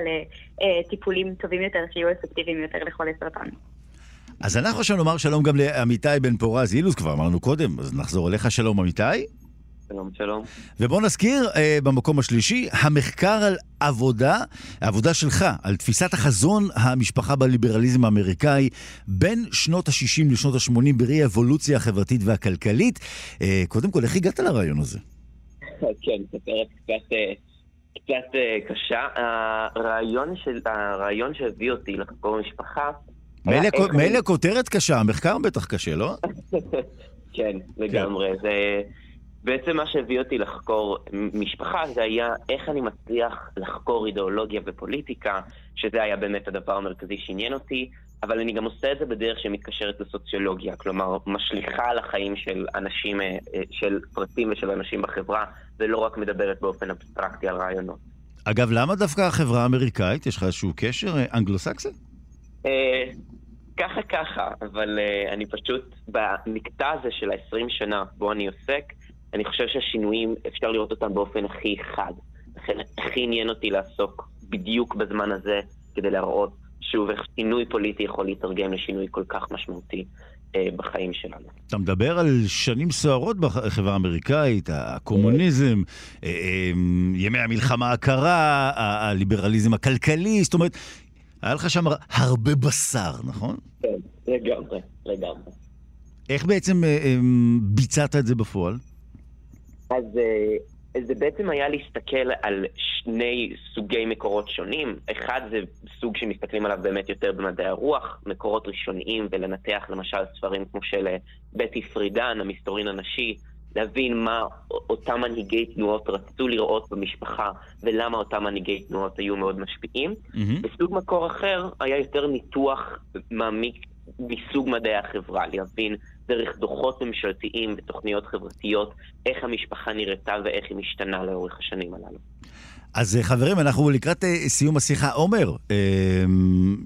לטיפולים טובים יותר, שיהיו אפקטיביים יותר לחולי סרטן. אז אנחנו עכשיו נאמר שלום גם לעמיתי בן פורז אילוז, כבר אמרנו קודם, אז נחזור אליך, שלום עמיתי. שלום, שלום. ובוא נזכיר אה, במקום השלישי, המחקר על עבודה, העבודה שלך, על תפיסת החזון המשפחה בליברליזם האמריקאי בין שנות ה-60 לשנות ה-80 בראי האבולוציה החברתית והכלכלית. אה, קודם כל, איך הגעת לרעיון הזה? כן, כותרת קצת, אה, קצת אה, קשה. הרעיון, של, הרעיון שהביא אותי לחקור משפחה... מילא כותרת קשה, המחקר בטח קשה, לא? [laughs] כן, לגמרי. כן. זה... בעצם מה שהביא אותי לחקור משפחה זה היה איך אני מצליח לחקור אידיאולוגיה ופוליטיקה, שזה היה באמת הדבר המרכזי שעניין אותי, אבל אני גם עושה את זה בדרך שמתקשרת לסוציולוגיה, כלומר, משליכה על החיים של אנשים, אה, אה, של פרטים ושל אנשים בחברה, ולא רק מדברת באופן אבסטרקטי על רעיונות. אגב, למה דווקא החברה האמריקאית? יש לך איזשהו קשר אה, אנגלו-סקסי? ככה ככה, אבל אני פשוט, במקטע הזה של ה-20 שנה בו אני עוסק, אני חושב שהשינויים, אפשר לראות אותם באופן הכי חד. לכן הכי עניין אותי לעסוק בדיוק בזמן הזה, כדי להראות שוב איך שינוי פוליטי יכול להתרגם לשינוי כל כך משמעותי אה, בחיים שלנו. אתה מדבר על שנים סוערות בחברה האמריקאית, הקומוניזם, אה, אה, ימי המלחמה הקרה, הליברליזם הכלכלי, זאת אומרת, היה לך שם הרבה בשר, נכון? כן, לגמרי, לגמרי. איך בעצם ביצעת את זה בפועל? אז אה, זה בעצם היה להסתכל על שני סוגי מקורות שונים. אחד זה סוג שמסתכלים עליו באמת יותר במדעי הרוח, מקורות ראשוניים, ולנתח למשל ספרים כמו של אה, בטי פרידן, המסתורין הנשי, להבין מה אותם מנהיגי תנועות רצו לראות במשפחה, ולמה אותם מנהיגי תנועות היו מאוד משפיעים. Mm-hmm. וסוג מקור אחר היה יותר ניתוח מעמיק מסוג מדעי החברה, להבין דרך דוחות ממשלתיים ותוכניות חברתיות, איך המשפחה נראתה ואיך היא משתנה לאורך השנים הללו. אז אה, חברים, אנחנו לקראת אה, סיום השיחה. עומר, אה,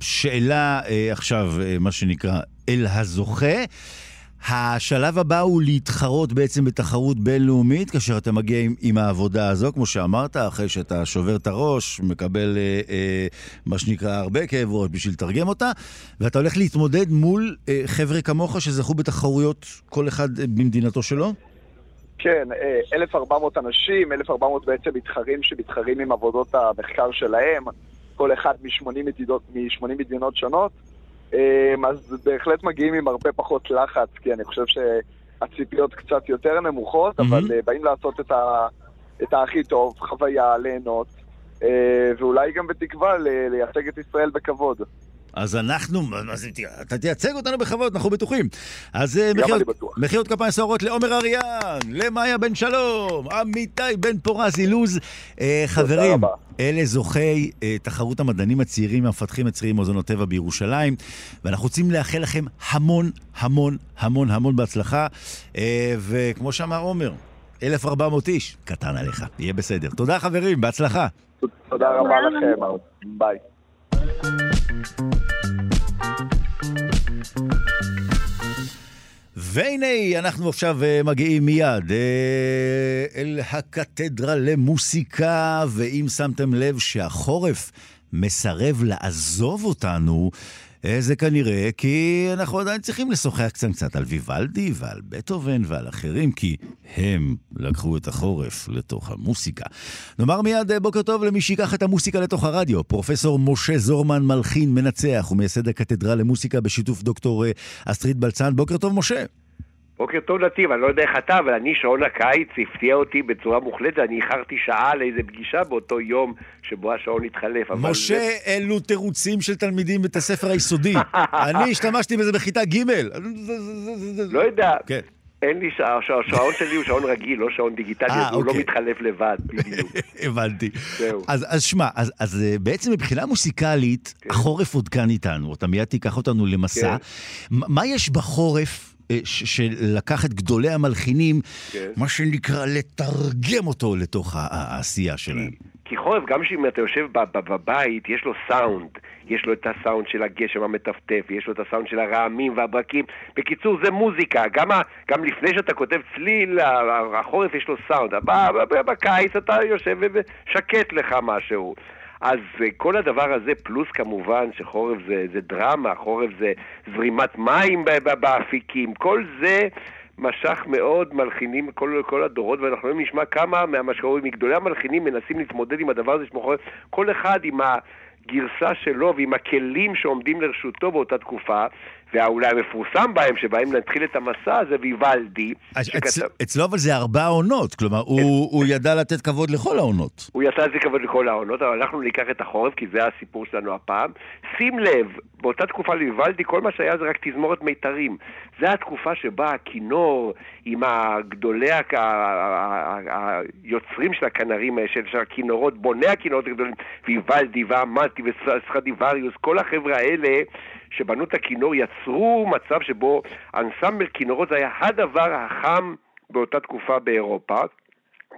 שאלה עכשיו, מה שנקרא, אל הזוכה. השלב הבא הוא להתחרות בעצם בתחרות בינלאומית, כאשר אתה מגיע עם, עם העבודה הזו, כמו שאמרת, אחרי שאתה שובר את הראש, מקבל אה, אה, מה שנקרא הרבה כאב ראש בשביל לתרגם אותה, ואתה הולך להתמודד מול אה, חבר'ה כמוך שזכו בתחרויות, כל אחד במדינתו שלו? כן, 1,400 אה, אנשים, 1,400 בעצם מתחרים שמתחרים עם עבודות המחקר שלהם, כל אחד מ-80 מדינות, מ- מדינות שונות. אמ, אז בהחלט מגיעים עם הרבה פחות לחץ, כי אני חושב שהציפיות קצת יותר נמוכות. אבל אה, באים לעשות את, ה, את הכי טוב, חוויה, ליהנות, אה, ואולי גם בתקווה לייצג את ישראל בכבוד. אז אנחנו, אז אתה תייצג אותנו בכבוד, אנחנו בטוחים. אז אה, מחיאות כפיים סוערות לעומר אריאן, למאיה בן שלום, עמיתי בן פורז אילוז. אה, חברים, אלה זוכי אה, תחרות המדענים הצעירים המפתחים את צעירים מוזיאון הטבע בירושלים, ואנחנו רוצים לאחל לכם המון, המון, המון, המון בהצלחה. וכמו שאמר עומר, 1,400 איש, קטן עליך, יהיה בסדר. תודה חברים, בהצלחה. תודה רבה לכם, ביי. והנה, אנחנו עכשיו אה, מגיעים מיד אה, אל הקתדרה למוסיקה, ואם שמתם לב שהחורף מסרב לעזוב אותנו, זה כנראה כי אנחנו עדיין צריכים לשוחח קצת קצת על ויוולדי ועל בטהובן ועל אחרים, כי הם לקחו את החורף לתוך המוסיקה. נאמר מיד אה, בוקר טוב למי שיקח את המוסיקה לתוך הרדיו, פרופסור משה זורמן מלחין מנצח ומייסד הקתדרה למוסיקה בשיתוף דוקטור אה, אסטרית בלצן. בוקר טוב משה. בוקר טוב נתיב, אני לא יודע איך אתה, אבל אני שעון הקיץ הפתיע אותי בצורה מוחלטת, אני איחרתי שעה לאיזה פגישה באותו יום שבו השעון התחלף. משה, זה... אלו תירוצים של תלמידים בבית הספר היסודי. [laughs] אני השתמשתי בזה בכיתה ג'. לא יודע. כן. אין לי שעון, השעון שלי הוא שעון רגיל, לא שעון דיגיטלי, 아, הוא לא אוקיי. מתחלף לבד, בדיוק. [laughs] הבנתי. זהו. אז, אז שמע, אז, אז אה, בעצם מבחינה מוסיקלית, כן. החורף עוד כאן איתנו, אתה מיד תיקח אותנו למסע. כן. מה יש בחורף אה, של לקחת גדולי המלחינים, כן. מה שנקרא לתרגם אותו לתוך העשייה שלהם. כי חורף, גם אם אתה יושב בבית, יש לו סאונד. יש לו את הסאונד של הגשם המטפטף, יש לו את הסאונד של הרעמים והברקים. בקיצור, זה מוזיקה. גם, ה, גם לפני שאתה כותב צליל, החורף יש לו סאונד. בקיץ אתה יושב ושקט לך משהו. אז אה, כל הדבר הזה, פלוס כמובן שחורף זה, זה דרמה, חורף זה זרימת מים באפיקים, כל זה משך מאוד מלחינים כל, כל הדורות, ואנחנו לא נשמע כמה מהמשקורים, מגדולי המלחינים מנסים להתמודד עם הדבר הזה שמוכר, כל אחד עם ה... גרסה שלו ועם הכלים שעומדים לרשותו באותה תקופה, ואולי המפורסם בהם, שבהם נתחיל את המסע, זה ויוולדי. שכתב... אצלו אבל זה ארבע עונות, כלומר, הוא, הוא ידע לתת כבוד לכל העונות. הוא ידע לתת כבוד לכל העונות, אבל אנחנו ניקח את החורף, כי זה הסיפור שלנו הפעם. שים לב, באותה תקופה לויוולדי, כל מה שהיה זה רק תזמורת מיתרים. זו התקופה שבה הכינור, עם הגדולי היוצרים של הכנרים, של הכינורות, בוני הכינורות הגדולים, ויוולדי ואמלטי וסחדיווריוס, כל החבר'ה האלה, שבנו את הכינור יצרו מצב שבו אנסמבל כינורות זה היה הדבר החם באותה תקופה באירופה.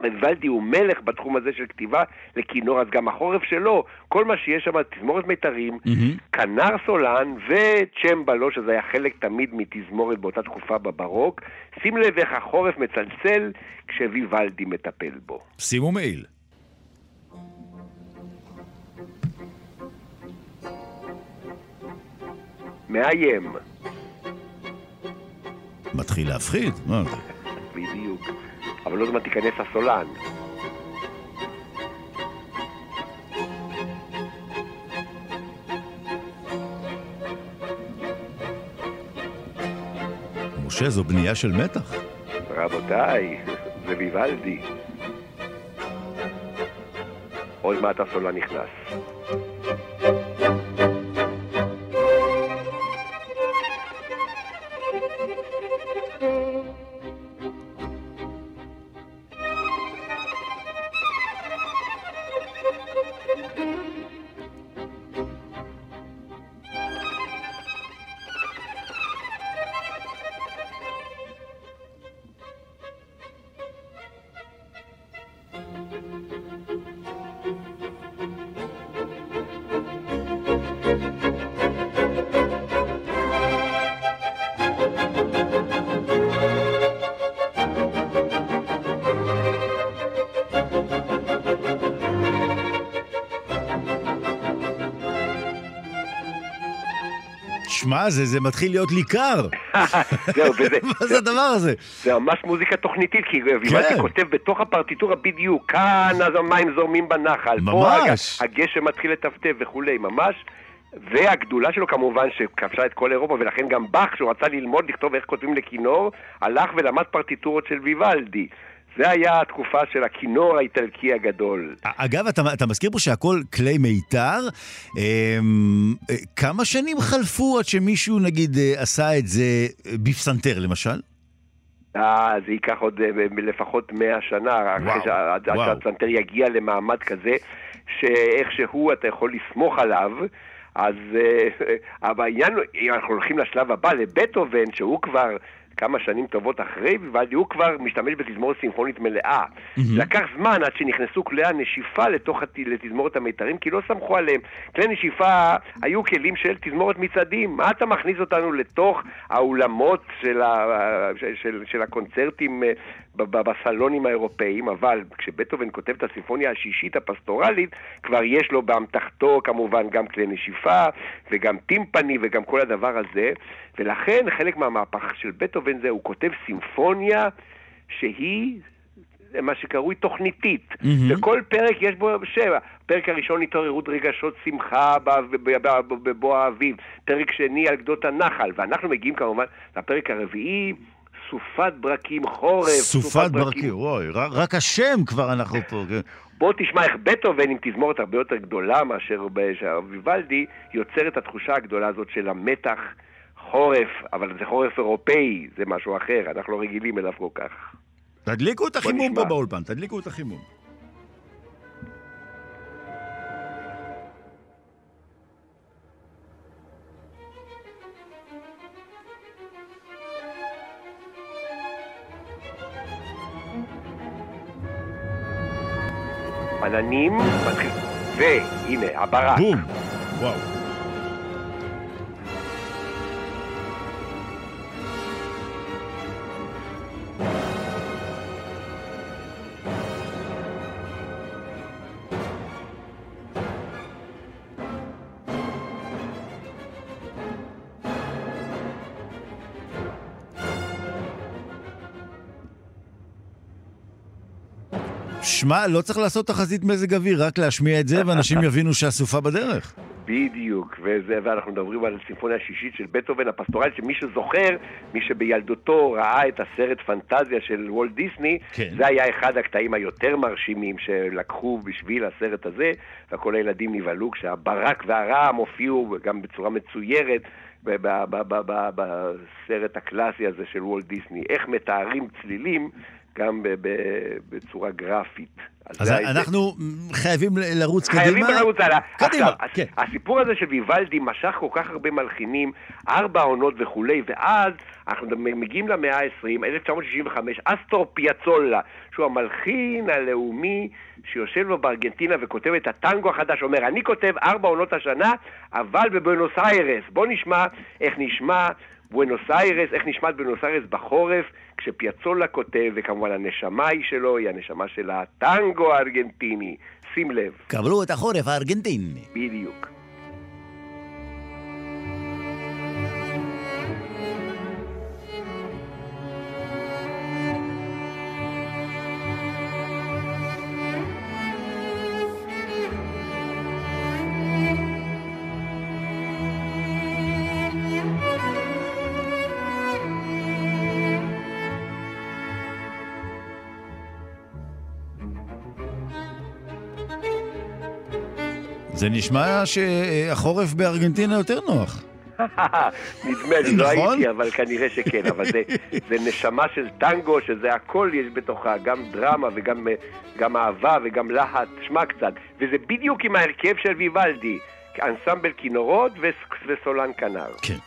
ויוולדי הוא מלך בתחום הזה של כתיבה לכינור, אז גם החורף שלו, כל מה שיש שם, תזמורת מיתרים, mm-hmm. כנר סולן וצ'מבלו, שזה היה חלק תמיד מתזמורת באותה תקופה בברוק. שים לב איך החורף מצלצל כשוויוולדי מטפל בו. שימו מעיל. מאיים. מתחיל להפחיד? מה זה? בדיוק. אבל לא זמן תיכנס הסולן. משה, זו בנייה של מתח. רבותיי, זה ויוולדי. עוד מעט הסולן נכנס. Música שמע, זה, זה מתחיל להיות לי קר. [laughs] זהו, וזה... [laughs] מה זה הדבר הזה? זה ממש מוזיקה תוכניתית, כי ויוולדי כן. כותב בתוך הפרטיטורה בדיוק, כאן אז המים זורמים בנחל, ממש. פה הגשם מתחיל לטפטף וכולי, ממש. והגדולה שלו כמובן שכבשה את כל אירופה, ולכן גם באך, שהוא רצה ללמוד לכתוב איך כותבים לכינור, הלך ולמד פרטיטורות של ויוולדי. זה היה התקופה של הכינור האיטלקי הגדול. אגב, אתה, אתה מזכיר פה שהכל כלי מיתר. אמ, כמה שנים חלפו עד שמישהו, נגיד, עשה את זה בפסנתר, למשל? אה, זה ייקח עוד אה, לפחות מאה שנה, אחרי שהפסנתר יגיע למעמד כזה, שאיכשהו אתה יכול לסמוך עליו. אז [laughs] אבל העניין, אם אנחנו הולכים לשלב הבא, לבטהובן, שהוא כבר כמה שנים טובות אחרי ויוולדי, הוא כבר משתמש בתזמורת סימפונית מלאה. Mm-hmm. לקח זמן עד שנכנסו כלי הנשיפה לתוך לתזמורת המיתרים, כי לא סמכו עליהם. כלי נשיפה היו כלים של תזמורת מצעדים. מה אתה מכניס אותנו לתוך האולמות של, ה, של, של, של הקונצרטים אה, בסלונים האירופאיים, אבל כשבטהובן כותב את הסימפוניה השישית הפסטורלית, כבר יש לו באמתחתו כמובן גם כלי נשיפה וגם טימפני וגם כל הדבר הזה, ולכן חלק מהמהפך של בטהובן זה, הוא כותב סימפוניה שהיא מה שקרוי תוכניתית. Mm-hmm. בכל פרק יש בו שבע. פרק הראשון התעוררות רגשות שמחה בבוא האביב. פרק שני על גדות הנחל. ואנחנו מגיעים כמובן לפרק הרביעי, סופת ברקים חורף. סופת ברקים, וואי, רק השם כבר אנחנו פה. כן. בוא תשמע איך בטהובן עם תזמורת הרבה יותר גדולה מאשר ויוולדי, יוצר את התחושה הגדולה הזאת של המתח, חורף, אבל זה חורף אירופאי, זה משהו אחר, אנחנו לא רגילים אליו כל כך. תדליקו את החימום פה באולפן, תדליקו את החימום. עננים, מתחיל... והנה, הברק. בום! וואו. שמע, לא צריך לעשות תחזית מזג אוויר, רק להשמיע את זה, ואנשים [laughs] יבינו שהסופה בדרך. בדיוק, וזה, ואנחנו מדברים על סימפוניה השישית של בטהובן הפסטורלית, שמי שזוכר, מי שבילדותו ראה את הסרט פנטזיה של וולט דיסני, כן. זה היה אחד הקטעים היותר מרשימים שלקחו בשביל הסרט הזה, וכל הילדים נבהלו כשהברק והרעם הופיעו גם בצורה מצוירת. בסרט הקלאסי הזה של וולט דיסני, איך מתארים צלילים גם בצורה גרפית. אז אנחנו חייבים לרוץ קדימה. חייבים לרוץ הלאה. קדימה, עכשיו, כן. הסיפור הזה של ויוולדי משך כל כך הרבה מלחינים, ארבע עונות וכולי, ואז אנחנו מגיעים למאה ה-20, 1965, אסטור פיאצולה, שהוא המלחין הלאומי שיושב לו בארגנטינה וכותב את הטנגו החדש, אומר, אני כותב ארבע עונות השנה, אבל בבואנוס איירס. בוא נשמע איך נשמע בואנוס איירס, איך נשמעת בואנוס איירס בחורף, כשפיאצולה כותב, וכמובן הנשמה היא שלו, היא הנשמה של הטנגו הארגנטיני. שים לב. קבלו את החורף הארגנטיני. בדיוק. זה נשמע שהחורף בארגנטינה יותר נוח. [laughs] נדמה לי, לא נכון? הייתי, אבל כנראה שכן. אבל זה, [laughs] זה נשמה של טנגו, שזה הכל יש בתוכה, גם דרמה וגם גם אהבה וגם להט. שמע קצת. וזה בדיוק עם ההרכב של ויוולדי, אנסמבל כינורות וסולן כנר. כן.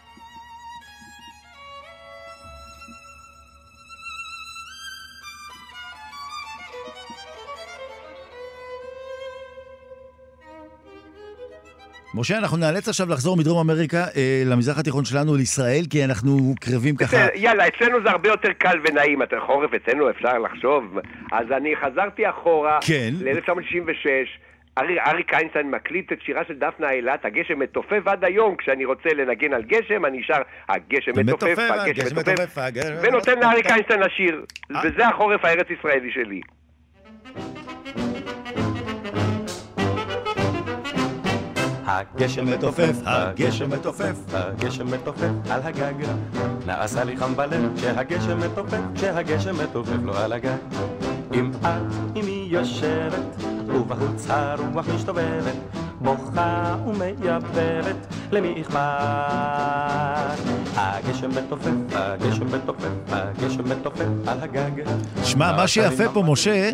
משה, אנחנו נאלץ עכשיו לחזור מדרום אמריקה אה, למזרח התיכון שלנו לישראל, כי אנחנו קרבים ככה... יאללה, אצלנו זה הרבה יותר קל ונעים. אתה חורף אצלנו אפשר לחשוב. אז אני חזרתי אחורה, כן. ל-1966. ארי, אריק איינשטיין מקליט את שירה של דפנה אילת, הגשם מתופף עד היום, כשאני רוצה לנגן על גשם, אני שר הגשם מתופף, הגשם מתופף, ונותן לאריק איינשטיין לשיר. אה. וזה החורף הארץ ישראלי שלי. הגשם מתופף, הגשם מתופף, הגשם מתופף על הגג. נעשה לי חם בלב כשהגשם מתופף, כשהגשם מתופף לו על הגג. אם את עימי יושבת, ובחוץ הרוח משתובבת, בוכה ומייבבת, למי אכפת? הגשם מתופף, הגשם מתופף, הגשם מתופף על הגג. שמע, מה שיפה פה, משה,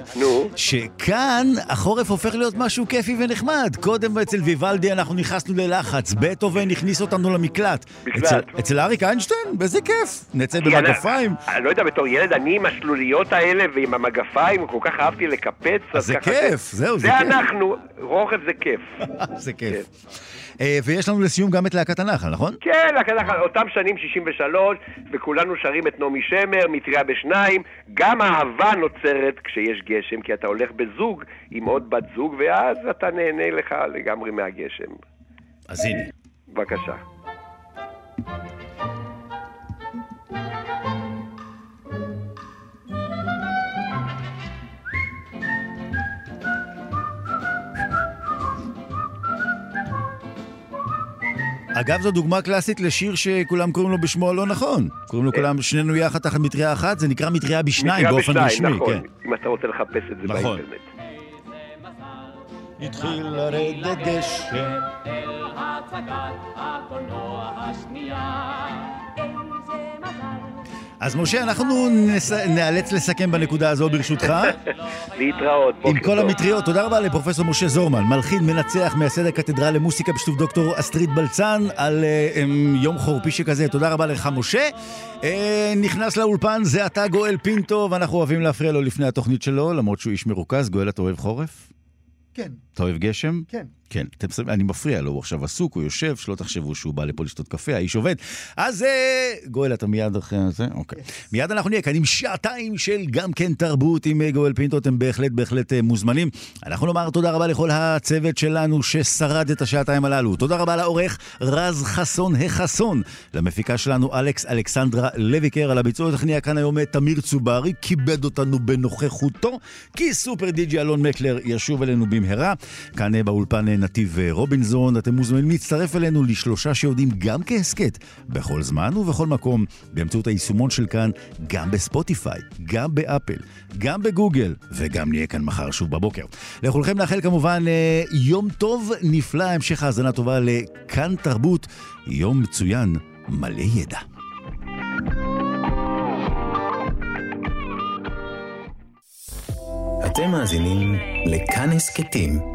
שכאן החורף הופך להיות משהו כיפי ונחמד. קודם אצל ויוולדי אנחנו נכנסנו ללחץ, בטהובן הכניס אותנו למקלט. אצל אריק איינשטיין? באיזה כיף. נצא במגפיים. אני לא יודע, בתור ילד, אני עם השלוליות האלה ועם המגפיים, כל כך אהבתי לקפץ. אז זה כיף, זהו, זה כיף. זה אנחנו, רוכב זה כיף. זה כיף. אה, ויש לנו לסיום גם את להקת הנחל, נכון? כן, להקת הנחל, אותם שנים 63, וכולנו שרים את נעמי שמר, מטריה בשניים. גם אהבה נוצרת כשיש גשם, כי אתה הולך בזוג עם עוד בת זוג, ואז אתה נהנה לך לגמרי מהגשם. אז הנה. בבקשה. אגב, זו דוגמה קלאסית לשיר שכולם קוראים לו בשמו הלא נכון. קוראים לו אה. כולם, שנינו יחד תחת מטריה אחת, זה נקרא מטריה בשניים באופן רשמי. נכון, כן. אם אתה רוצה לחפש את זה נכון. באינטרנט. התחיל לרדת גשם. אל הצגת הקולנוע השנייה. אז משה, אנחנו נס... נאלץ לסכם בנקודה הזו ברשותך. [laughs] להתראות, בוקר טוב. עם כל המטריות, תודה רבה לפרופסור משה זורמן, מלחין, מנצח, מייסד הקתדרה למוסיקה בשיתוף דוקטור אסטרית בלצן, על uh, um, יום חורפי שכזה. תודה רבה לך, משה. Uh, נכנס לאולפן, זה אתה גואל פינטו, ואנחנו אוהבים להפריע לו לפני התוכנית שלו, למרות שהוא איש מרוכז. גואל, אתה אוהב חורף? כן. אתה אוהב גשם? כן. כן, אתם, אני מפריע לו, הוא עכשיו עסוק, הוא יושב, שלא תחשבו שהוא בא לפה לשתות קפה, האיש עובד. אז אה, גואל, אתה מיד אחרי זה? אוקיי. Yes. מיד אנחנו נהיה כאן עם שעתיים של גם כן תרבות עם אה, גואל פינטו, אתם בהחלט בהחלט אה, מוזמנים. אנחנו נאמר תודה רבה לכל הצוות שלנו ששרד את השעתיים הללו. תודה רבה לעורך רז חסון החסון, למפיקה שלנו אלכס אלכסנדרה לויקר, על הביצוע הטכני כאן היום תמיר צוברי, כיבד אותנו בנוכחותו, כי סופר דיג'י אלון מקלר ישוב אלינו במהרה. כאן באולפן נתיב רובינזון. אתם מוזמנים להצטרף אלינו לשלושה שיודעים גם כהסכת, בכל זמן ובכל מקום, באמצעות היישומון של כאן, גם בספוטיפיי, גם באפל, גם בגוגל, וגם נהיה כאן מחר שוב בבוקר. לכולכם נאחל כמובן אה, יום טוב, נפלא, המשך האזנה טובה לכאן תרבות, יום מצוין, מלא ידע. אתם מאזינים לכאן הסכתים.